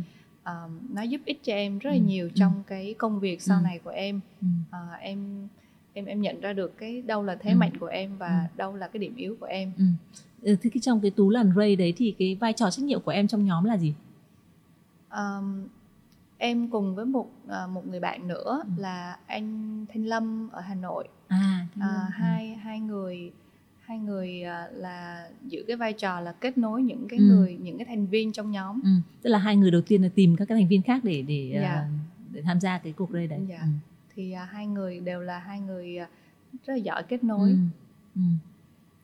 um, nó giúp ích cho em rất là ừ. nhiều trong ừ. cái công việc sau ừ. này của em ừ. uh, em em em nhận ra được cái đâu là thế ừ. mạnh của em và ừ. đâu là cái điểm yếu của em ừ. ừ thế cái trong cái tú làn ray đấy thì cái vai trò trách nhiệm của em trong nhóm là gì um, em cùng với một uh, một người bạn nữa ừ. là anh Thanh Lâm ở Hà Nội à, uh, hai ừ. hai người hai người uh, là giữ cái vai trò là kết nối những cái ừ. người những cái thành viên trong nhóm ừ. tức là hai người đầu tiên là tìm các cái thành viên khác để để dạ. uh, để tham gia cái cuộc ray đấy dạ. ừ. thì uh, hai người đều là hai người uh, rất là giỏi kết nối ừ. Ừ.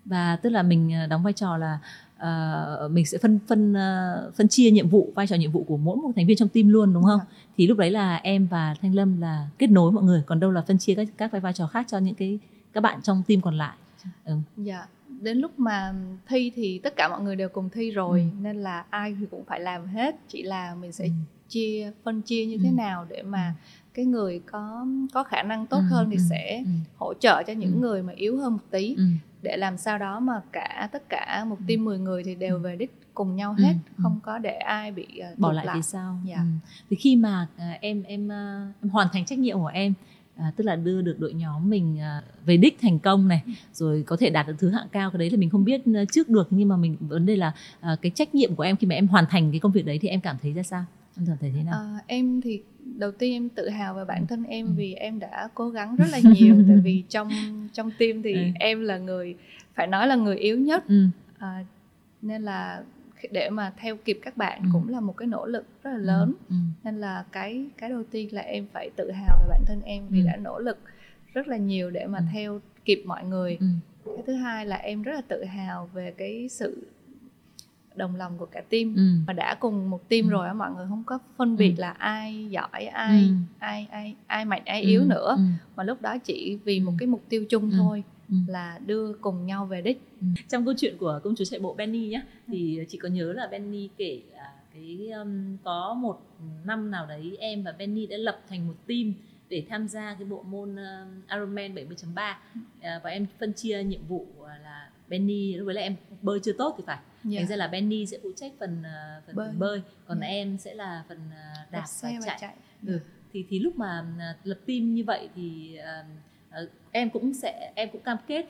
và tức là mình đóng vai trò là uh, mình sẽ phân phân uh, phân chia nhiệm vụ vai trò nhiệm vụ của mỗi một thành viên trong team luôn đúng không? À. Thì lúc đấy là em và Thanh Lâm là kết nối mọi người, còn đâu là phân chia các các vai, vai trò khác cho những cái các bạn trong team còn lại. Ừ. Dạ. Đến lúc mà thi thì tất cả mọi người đều cùng thi rồi ừ. nên là ai thì cũng phải làm hết, chỉ là mình sẽ ừ. chia phân chia như ừ. thế nào để mà ừ. cái người có có khả năng tốt ừ. hơn thì ừ. sẽ ừ. hỗ trợ cho những ừ. người mà yếu hơn một tí. Ừ để làm sao đó mà cả tất cả một ừ. team 10 người thì đều ừ. về đích cùng nhau hết ừ. không có để ai bị uh, bỏ lại phía sau dạ. ừ. thì khi mà uh, em em uh, em hoàn thành trách nhiệm của em À, tức là đưa được đội nhóm mình à, về đích thành công này rồi có thể đạt được thứ hạng cao cái đấy là mình không biết trước được nhưng mà mình vấn đề là à, cái trách nhiệm của em khi mà em hoàn thành cái công việc đấy thì em cảm thấy ra sao em cảm thấy thế nào à, em thì đầu tiên em tự hào về bản thân em ừ. vì em đã cố gắng rất là nhiều tại vì trong trong team thì ừ. em là người phải nói là người yếu nhất ừ. à, nên là để mà theo kịp các bạn ừ. cũng là một cái nỗ lực rất là ừ. lớn ừ. nên là cái cái đầu tiên là em phải tự hào về bản thân em vì ừ. đã nỗ lực rất là nhiều để mà ừ. theo kịp mọi người ừ. cái thứ hai là em rất là tự hào về cái sự đồng lòng của cả team ừ. mà đã cùng một team ừ. rồi á mọi người không có phân biệt ừ. là ai giỏi ai ừ. ai ai ai mạnh ai ừ. yếu nữa ừ. mà lúc đó chỉ vì một ừ. cái mục tiêu chung ừ. thôi ừ. là đưa cùng nhau về đích ừ. trong câu chuyện của công chúa chạy bộ Benny nhé thì chị có nhớ là Benny kể là cái um, có một năm nào đấy em và Benny đã lập thành một team để tham gia cái bộ môn uh, Ironman 70.3 uh, và em phân chia nhiệm vụ uh, là Benny lúc đấy là em bơi chưa tốt thì phải yeah. thành ra là Benny sẽ phụ trách phần uh, phần bơi, bơi. còn yeah. em sẽ là phần uh, đạp và chạy, chạy. Ừ. thì thì lúc mà uh, lập team như vậy thì uh, em cũng sẽ em cũng cam kết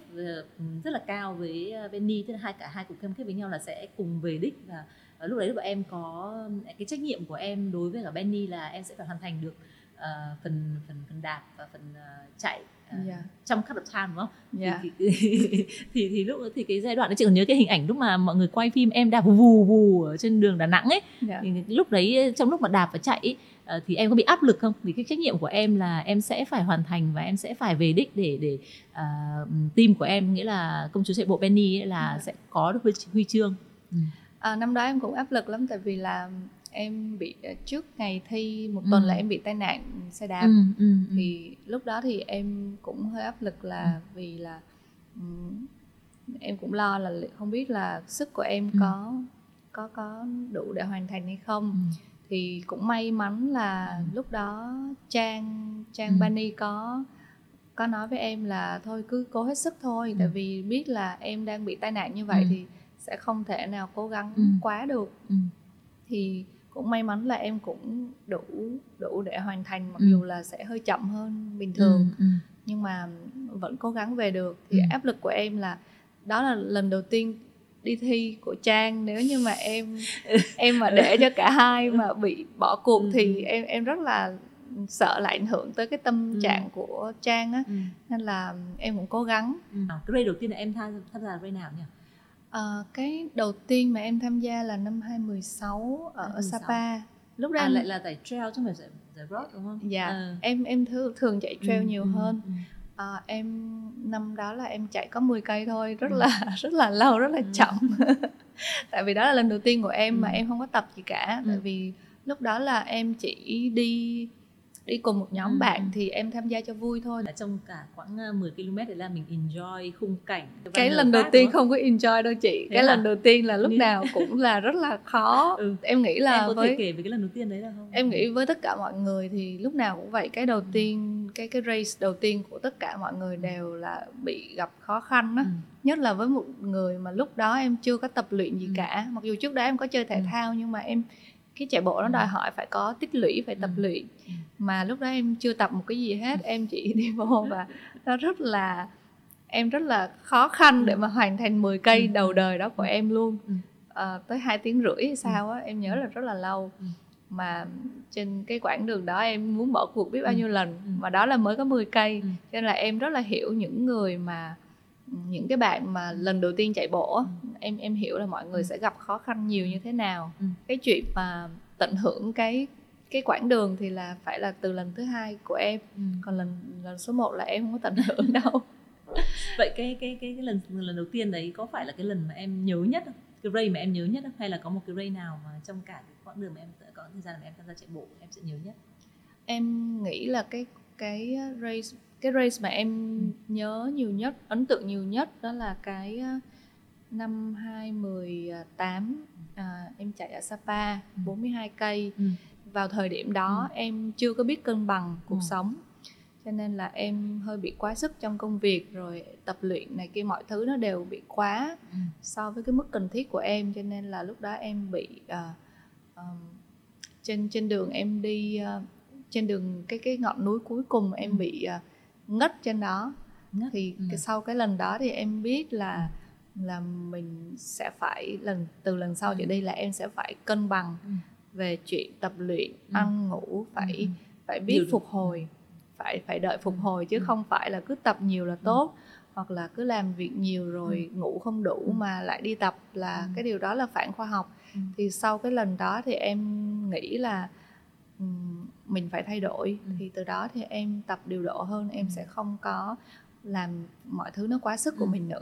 rất là cao với Benny tức là hai cả hai cùng cam kết với nhau là sẽ cùng về đích và lúc đấy lúc em có cái trách nhiệm của em đối với cả Benny là em sẽ phải hoàn thành được uh, phần phần phần đạp và phần uh, chạy yeah. Dạ. trong cut of time đúng không? Yeah. Dạ. Thì, thì, thì, thì lúc thì cái giai đoạn đó chị còn nhớ cái hình ảnh lúc mà mọi người quay phim em đạp vù vù ở trên đường Đà Nẵng ấy. Yeah. Dạ. Thì lúc đấy trong lúc mà đạp và chạy ấy, ờ, thì em có bị áp lực không? Vì cái trách nhiệm của em là em sẽ phải hoàn thành và em sẽ phải về đích để để uh, team của em nghĩa là công chúa chạy bộ Benny ấy là yeah. sẽ có được huy, huy chương. Ừ. À, năm đó em cũng áp lực lắm tại vì là em bị ờ, trước ngày thi một tuần ừ. là em bị tai nạn xe đạp ừ, ừ, ừ. thì lúc đó thì em cũng hơi áp lực là ừ. vì là um, em cũng lo là không biết là sức của em ừ. có có có đủ để hoàn thành hay không ừ. thì cũng may mắn là ừ. lúc đó trang trang ừ. Bani có có nói với em là thôi cứ cố hết sức thôi ừ. tại vì biết là em đang bị tai nạn như vậy ừ. thì sẽ không thể nào cố gắng ừ. quá được ừ. thì cũng may mắn là em cũng đủ đủ để hoàn thành mặc ừ. dù là sẽ hơi chậm hơn bình thường ừ. Ừ. nhưng mà vẫn cố gắng về được thì ừ. áp lực của em là đó là lần đầu tiên đi thi của trang nếu như mà em em mà để cho cả hai mà bị bỏ cuộc ừ. thì em em rất là sợ lại ảnh hưởng tới cái tâm ừ. trạng của trang á ừ. nên là em cũng cố gắng ừ. à, cái race đầu tiên là em tham tham gia race nào nhỉ à, cái đầu tiên mà em tham gia là năm 2016 ở 2016. Sapa lúc đó à, em... lại là giải trail chứ không phải giải, giải road đúng không dạ à. em em thường thường chạy trail ừ, nhiều ừ, hơn ừ. À, em năm đó là em chạy có 10 cây thôi rất ừ. là rất là lâu rất là ừ. chậm tại vì đó là lần đầu tiên của em ừ. mà em không có tập gì cả ừ. tại vì lúc đó là em chỉ đi đi cùng một nhóm ừ. bạn thì em tham gia cho vui thôi là trong cả khoảng 10 ờ, km để là mình enjoy khung cảnh cái lần đầu tiên không có enjoy đâu chị Thế cái hả? lần đầu tiên là lúc nào cũng là rất là khó ừ. em nghĩ là em có với thể kể về cái lần đầu tiên đấy là không em nghĩ với tất cả mọi người thì lúc nào cũng vậy cái đầu tiên cái cái race đầu tiên của tất cả mọi người đều là bị gặp khó khăn á ừ. nhất là với một người mà lúc đó em chưa có tập luyện gì ừ. cả mặc dù trước đó em có chơi thể ừ. thao nhưng mà em cái chạy bộ nó đòi hỏi phải có tích lũy phải tập ừ. luyện. Ừ. mà lúc đó em chưa tập một cái gì hết em chỉ đi vô và nó rất là em rất là khó khăn để mà hoàn thành 10 cây đầu đời đó của em luôn. À, tới hai tiếng rưỡi hay sao á em nhớ là rất là lâu. Mà trên cái quãng đường đó em muốn bỏ cuộc biết bao nhiêu lần mà đó là mới có 10 cây. Cho nên là em rất là hiểu những người mà những cái bạn mà lần đầu tiên chạy bộ ừ. em em hiểu là mọi người ừ. sẽ gặp khó khăn nhiều như thế nào ừ. cái chuyện mà tận hưởng cái cái quãng đường thì là phải là từ lần thứ hai của em ừ. còn lần lần số 1 là em không có tận hưởng đâu vậy cái cái cái cái lần lần đầu tiên đấy có phải là cái lần mà em nhớ nhất không cái ray mà em nhớ nhất không hay là có một cái ray nào mà trong cả cái quãng đường mà em có thời gian mà em tham gia chạy bộ em sẽ nhớ nhất em nghĩ là cái cái race cái race mà em nhớ nhiều nhất ấn tượng nhiều nhất đó là cái năm 2018 à, em chạy ở Sapa 42 ừ. cây ừ. vào thời điểm đó ừ. em chưa có biết cân bằng cuộc ừ. sống cho nên là em hơi bị quá sức trong công việc rồi tập luyện này kia mọi thứ nó đều bị quá ừ. so với cái mức cần thiết của em cho nên là lúc đó em bị uh, um, trên trên đường em đi uh, trên đường cái cái ngọn núi cuối cùng em ừ. bị uh, ngất trên đó ngất. thì ừ. sau cái lần đó thì em biết là là mình sẽ phải lần từ lần sau ừ. trở đi là em sẽ phải cân bằng ừ. về chuyện tập luyện ừ. ăn ngủ phải ừ. phải biết Điều phục hồi phải phải đợi phục ừ. hồi chứ ừ. không phải là cứ tập nhiều là ừ. tốt ừ. hoặc là cứ làm việc nhiều rồi ừ. ngủ không đủ ừ. mà lại đi tập là ừ. cái điều đó là phản khoa học ừ. thì sau cái lần đó thì em nghĩ là mình phải thay đổi ừ. thì từ đó thì em tập điều độ hơn em ừ. sẽ không có làm mọi thứ nó quá sức của ừ. mình nữa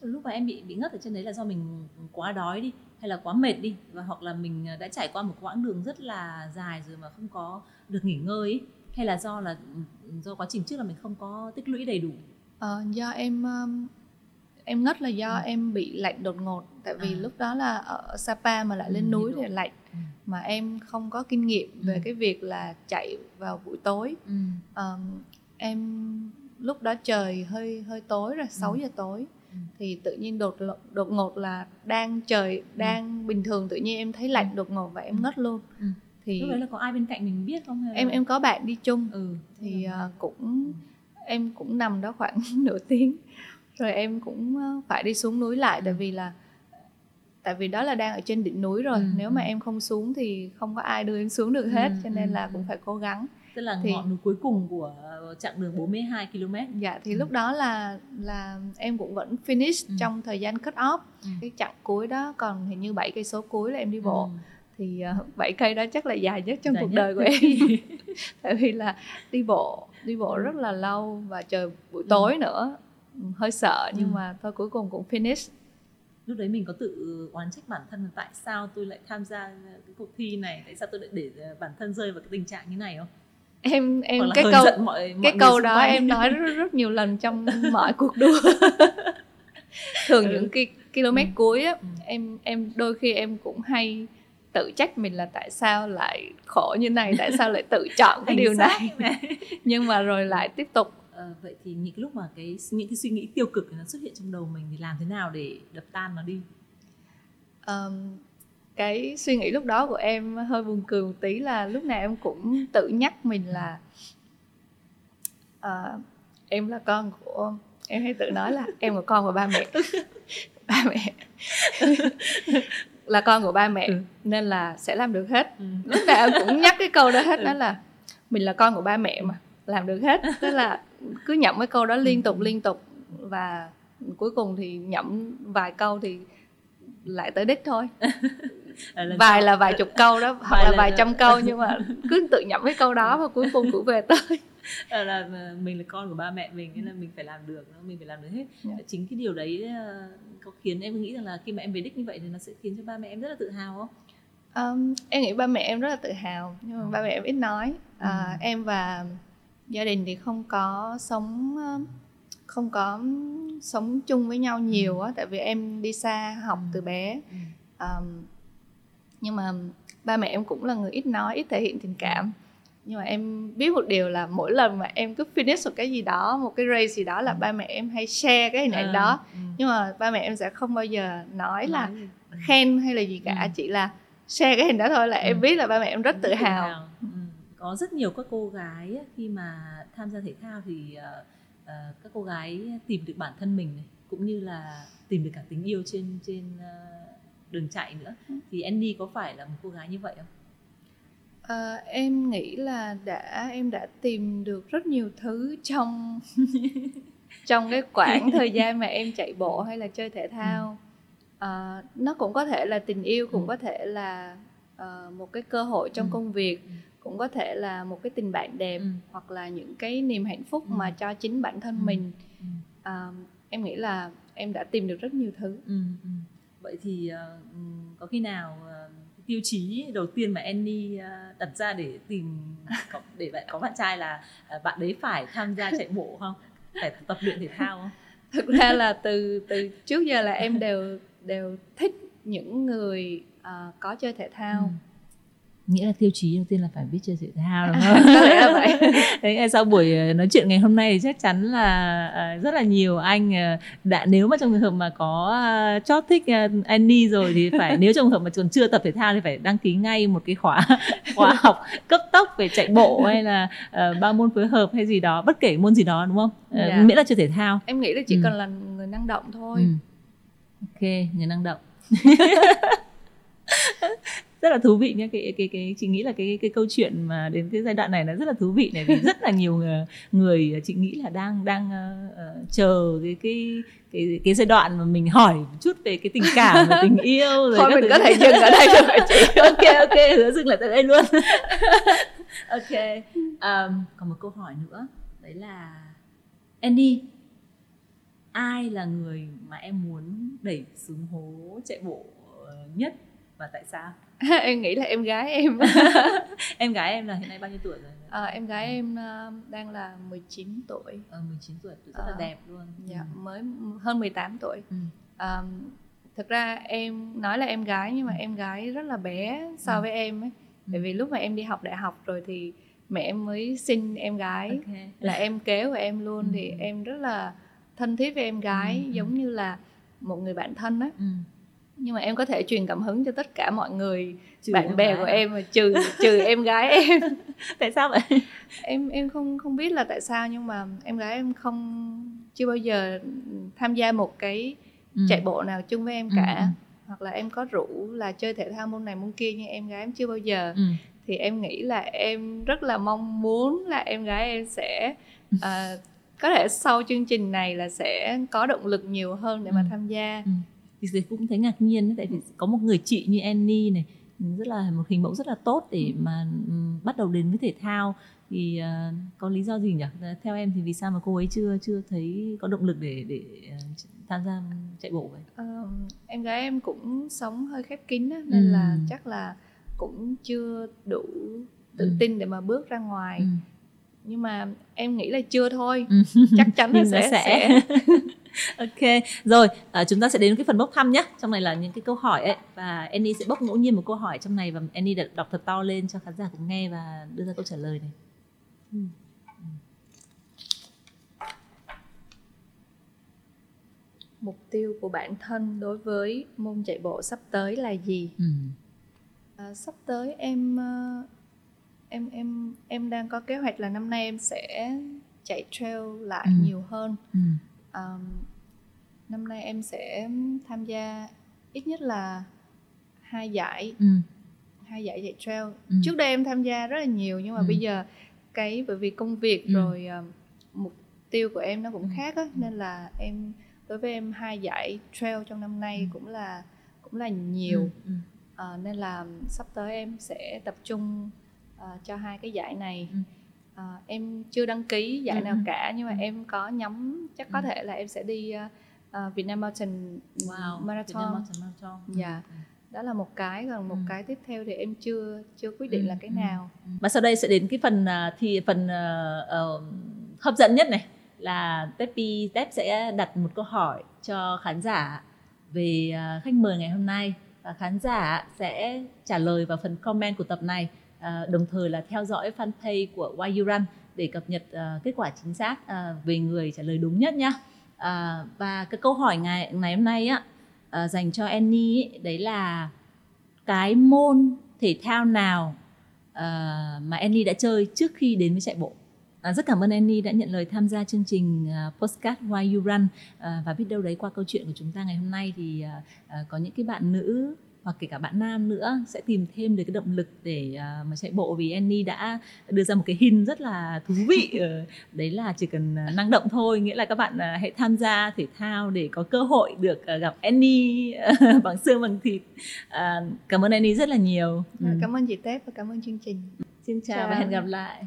lúc mà em bị bị ngất ở trên đấy là do mình quá đói đi hay là quá mệt đi và hoặc là mình đã trải qua một quãng đường rất là dài rồi mà không có được nghỉ ngơi ấy. hay là do là do quá trình trước là mình không có tích lũy đầy đủ ờ, do em em ngất là do ừ. em bị lạnh đột ngột tại vì à. lúc đó là ở Sapa mà lại lên ừ, núi thì lạnh. Mà em không có kinh nghiệm về ừ. cái việc là chạy vào buổi tối ừ. um, em lúc đó trời hơi hơi tối rồi 6 ừ. giờ tối ừ. thì tự nhiên đột đột ngột là đang trời ừ. đang bình thường tự nhiên em thấy lạnh ừ. đột ngột và em ngất luôn ừ. thì lúc đấy là có ai bên cạnh mình biết không hay là... em em có bạn đi chung ừ. thì uh, cũng em cũng nằm đó khoảng nửa tiếng rồi em cũng phải đi xuống núi lại tại ừ. vì là tại vì đó là đang ở trên đỉnh núi rồi ừ. nếu mà ừ. em không xuống thì không có ai đưa em xuống được hết ừ. cho nên là cũng phải cố gắng tức là thì, ngọn núi cuối cùng của chặng đường 42 km dạ thì ừ. lúc đó là là em cũng vẫn finish ừ. trong thời gian cut off ừ. cái chặng cuối đó còn hình như 7 cây số cuối là em đi bộ ừ. thì uh, 7 cây đó chắc là dài nhất trong dài cuộc nhất. đời của em tại vì là đi bộ đi bộ rất là lâu và trời buổi tối ừ. nữa hơi sợ nhưng ừ. mà thôi cuối cùng cũng finish lúc đấy mình có tự oán trách bản thân tại sao tôi lại tham gia cái cuộc thi này tại sao tôi lại để ờ, bản thân rơi vào cái tình trạng như này không em em cái câu mọi, mọi cái câu đó em nói rất, rất nhiều lần trong mọi cuộc đua thường ừ. những cái km ừ. cuối á ừ. em em đôi khi em cũng hay tự trách mình là tại sao lại khổ như này tại sao lại tự chọn cái điều này nhưng mà rồi lại tiếp tục à, vậy thì những lúc mà cái những cái suy nghĩ tiêu cực nó xuất hiện trong đầu mình thì làm thế nào để đập tan nó đi um, cái suy nghĩ lúc đó của em hơi buồn cười một tí là lúc nào em cũng tự nhắc mình là uh, em là con của em hay tự nói là em là con của ba mẹ ba mẹ là con của ba mẹ ừ. nên là sẽ làm được hết ừ. lúc nào em cũng nhắc cái câu đó hết ừ. đó là mình là con của ba mẹ mà làm được hết tức là cứ nhậm cái câu đó liên tục liên tục. Và cuối cùng thì nhậm vài câu thì lại tới đích thôi. Vài là vài chục câu đó hoặc là vài trăm câu nhưng mà cứ tự nhậm cái câu đó và cuối cùng cũng về tới. Là mình là con của ba mẹ mình nên là mình phải làm được mình phải làm được hết. Yeah. Dạ. chính cái điều đấy ờ, có khiến em nghĩ rằng là khi mà em về đích như vậy thì nó sẽ khiến cho ba mẹ em rất là tự hào không? Um, em nghĩ ba mẹ em rất là tự hào nhưng mà ừ. ba mẹ em ít nói. À, ừ. em và gia đình thì không có sống không có sống chung với nhau nhiều á ừ. tại vì em đi xa học ừ. từ bé ừ. um, nhưng mà ba mẹ em cũng là người ít nói ít thể hiện tình cảm nhưng mà em biết một điều là mỗi lần mà em cứ finish một cái gì đó một cái race gì đó là ừ. ba mẹ em hay share cái hình ảnh à, đó ừ. nhưng mà ba mẹ em sẽ không bao giờ nói là ừ. khen hay là gì cả ừ. chỉ là share cái hình đó thôi là ừ. em biết là ba mẹ em rất tự hào. Ừ. có rất nhiều các cô gái khi mà tham gia thể thao thì uh, uh, các cô gái tìm được bản thân mình này cũng như là tìm được cả tình yêu trên trên uh, đường chạy nữa ừ. thì Andy có phải là một cô gái như vậy không? À, em nghĩ là đã em đã tìm được rất nhiều thứ trong trong cái quãng thời gian mà em chạy bộ hay là chơi thể thao à, nó cũng có thể là tình yêu cũng ừ. có thể là uh, một cái cơ hội trong ừ. công việc ừ. Cũng có thể là một cái tình bạn đẹp ừ. hoặc là những cái niềm hạnh phúc ừ. mà cho chính bản thân ừ. mình ừ. Uh, em nghĩ là em đã tìm được rất nhiều thứ ừ. Ừ. vậy thì uh, có khi nào uh, tiêu chí đầu tiên mà Annie uh, đặt ra để tìm để bạn có bạn trai là uh, bạn đấy phải tham gia chạy bộ không phải tập luyện thể thao không thực ra là từ từ trước giờ là em đều đều thích những người uh, có chơi thể thao ừ nghĩa là tiêu chí đầu tiên là phải biết chơi thể thao đúng không? có lẽ là vậy. Thế sau buổi ờ, nói chuyện ngày hôm nay thì chắc chắn là uh, rất là nhiều anh uh, đã nếu mà trong trường hợp mà có chót thích Annie rồi thì phải nếu trong trường hợp mà còn chưa tập thể thao thì phải đăng ký ngay một cái khóa khóa học cấp tốc về chạy bộ hay là uh, ba môn phối hợp hay gì đó bất kể môn gì đó đúng không? Yeah. Dạ. Miễn là chơi thể thao. Em nghĩ là chỉ ừ. cần là người năng động thôi. Ừ. Ok, người năng động. rất là thú vị nhé cái cái cái chị nghĩ là cái cái câu chuyện mà đến cái giai đoạn này nó rất là thú vị này vì rất là nhiều người, người chị nghĩ là đang đang uh, chờ cái cái cái cái giai đoạn mà mình hỏi một chút về cái tình cảm và tình yêu rồi thôi mình thứ. có thể dừng ở đây được chị. Ok ok hứa dừng lại tại đây luôn. Ok um, còn một câu hỏi nữa. Đấy là Andy ai là người mà em muốn đẩy xuống hố chạy bộ nhất và tại sao em nghĩ là em gái em em gái em là hiện nay bao nhiêu tuổi rồi à, em gái em uh, đang là 19 tuổi ờ, 19 tuổi rất là à, đẹp luôn dạ ừ. mới hơn 18 tuổi ừ. à, thực ra em nói là em gái nhưng mà ừ. em gái rất là bé so ừ. với em ấy ừ. bởi vì lúc mà em đi học đại học rồi thì mẹ em mới sinh em gái okay. là em kế của em luôn ừ. thì em rất là thân thiết với em gái ừ. giống như là một người bạn thân á ừ nhưng mà em có thể truyền cảm hứng cho tất cả mọi người trừ bạn bè của em mà trừ trừ em gái em tại sao vậy em em không không biết là tại sao nhưng mà em gái em không chưa bao giờ tham gia một cái ừ. chạy bộ nào chung với em ừ, cả ừ. hoặc là em có rủ là chơi thể thao môn này môn kia nhưng em gái em chưa bao giờ ừ. thì em nghĩ là em rất là mong muốn là em gái em sẽ uh, có thể sau chương trình này là sẽ có động lực nhiều hơn để mà ừ. tham gia ừ thì cũng thấy ngạc nhiên tại vì có một người chị như Annie này rất là một hình mẫu rất là tốt để ừ. mà bắt đầu đến với thể thao thì uh, có lý do gì nhỉ theo em thì vì sao mà cô ấy chưa chưa thấy có động lực để để uh, tham gia chạy bộ vậy uh, em gái em cũng sống hơi khép kín á, nên ừ. là chắc là cũng chưa đủ tự ừ. tin để mà bước ra ngoài ừ nhưng mà em nghĩ là chưa thôi. Ừ. Chắc chắn là sẽ sẽ. ok. Rồi à, chúng ta sẽ đến cái phần bốc thăm nhé trong này là những cái câu hỏi ấy. Và Annie sẽ bốc ngẫu nhiên một câu hỏi trong này và Annie đọc thật to lên cho khán giả cùng nghe và đưa ra câu trả lời này. Ừ. Mục tiêu của bản thân đối với môn chạy bộ sắp tới là gì? Ừ. à, sắp tới em uh, em em em đang có kế hoạch là năm nay em sẽ chạy trail lại Ừ. nhiều hơn Ừ. um, năm nay em sẽ tham gia ít nhất là hai giải Ừ. hai giải chạy trail Ừ. trước đây em tham gia rất là nhiều nhưng mà Ừ. bây giờ cái bởi vì công việc Ừ. rồi um, mục tiêu của em nó cũng Ừ. khác á nên là em đối với em hai giải trail trong năm nay Ừ. cũng là cũng là nhiều Ừ. Ờ, nên là sắp tới em sẽ tập trung ờ, cho hai cái giải này Ừ. Ờ, em chưa đăng ký giải Ừ, nào ừ. cả nhưng mà Ừ. em có nhắm chắc có thể là em sẽ đi ờ, ờ, Vietnam Mountain Wow. Marathon Việt Nam Mountain Marathon. Ừ. Dạ. đó là một cái còn một Ừ. cái tiếp theo thì em chưa chưa quyết định Ừ, là cái nào Và sau đây sẽ đến cái phần à, thì phần ờ, ờ, hấp dẫn nhất này là Tepi Tep sẽ đặt một câu hỏi cho khán giả về à, khách mời ngày hôm nay và khán giả sẽ trả lời vào phần comment của tập này à, đồng thời là theo dõi fanpage của Why You Run để cập nhật à, kết quả chính xác à, về người trả lời đúng nhất nhá. À, và cái câu hỏi ngày ngày hôm nay á à, dành cho Annie ấy, đấy là cái môn thể thao nào à, mà Annie đã chơi trước khi đến với chạy bộ? À, rất cảm ơn Annie đã nhận lời tham gia chương trình uh, postcard Why You Run. À, và biết đâu đấy qua câu chuyện của chúng ta ngày hôm nay thì uh, uh, có những cái bạn nữ hoặc kể cả bạn nam nữa sẽ tìm thêm được cái động lực để à, mà chạy bộ vì Annie đã đưa ra một cái hint rất là thú vị. Ờ, đấy là chỉ cần à, năng động thôi nghĩa là các bạn à, hãy tham gia thể thao để có cơ hội được gặp Annie bằng xương bằng thịt. Cảm ơn Annie rất là nhiều. Dạ, Ừ. cảm ơn chị Tép và cảm ơn chương trình. Xin chào, Chào. và hẹn gặp lại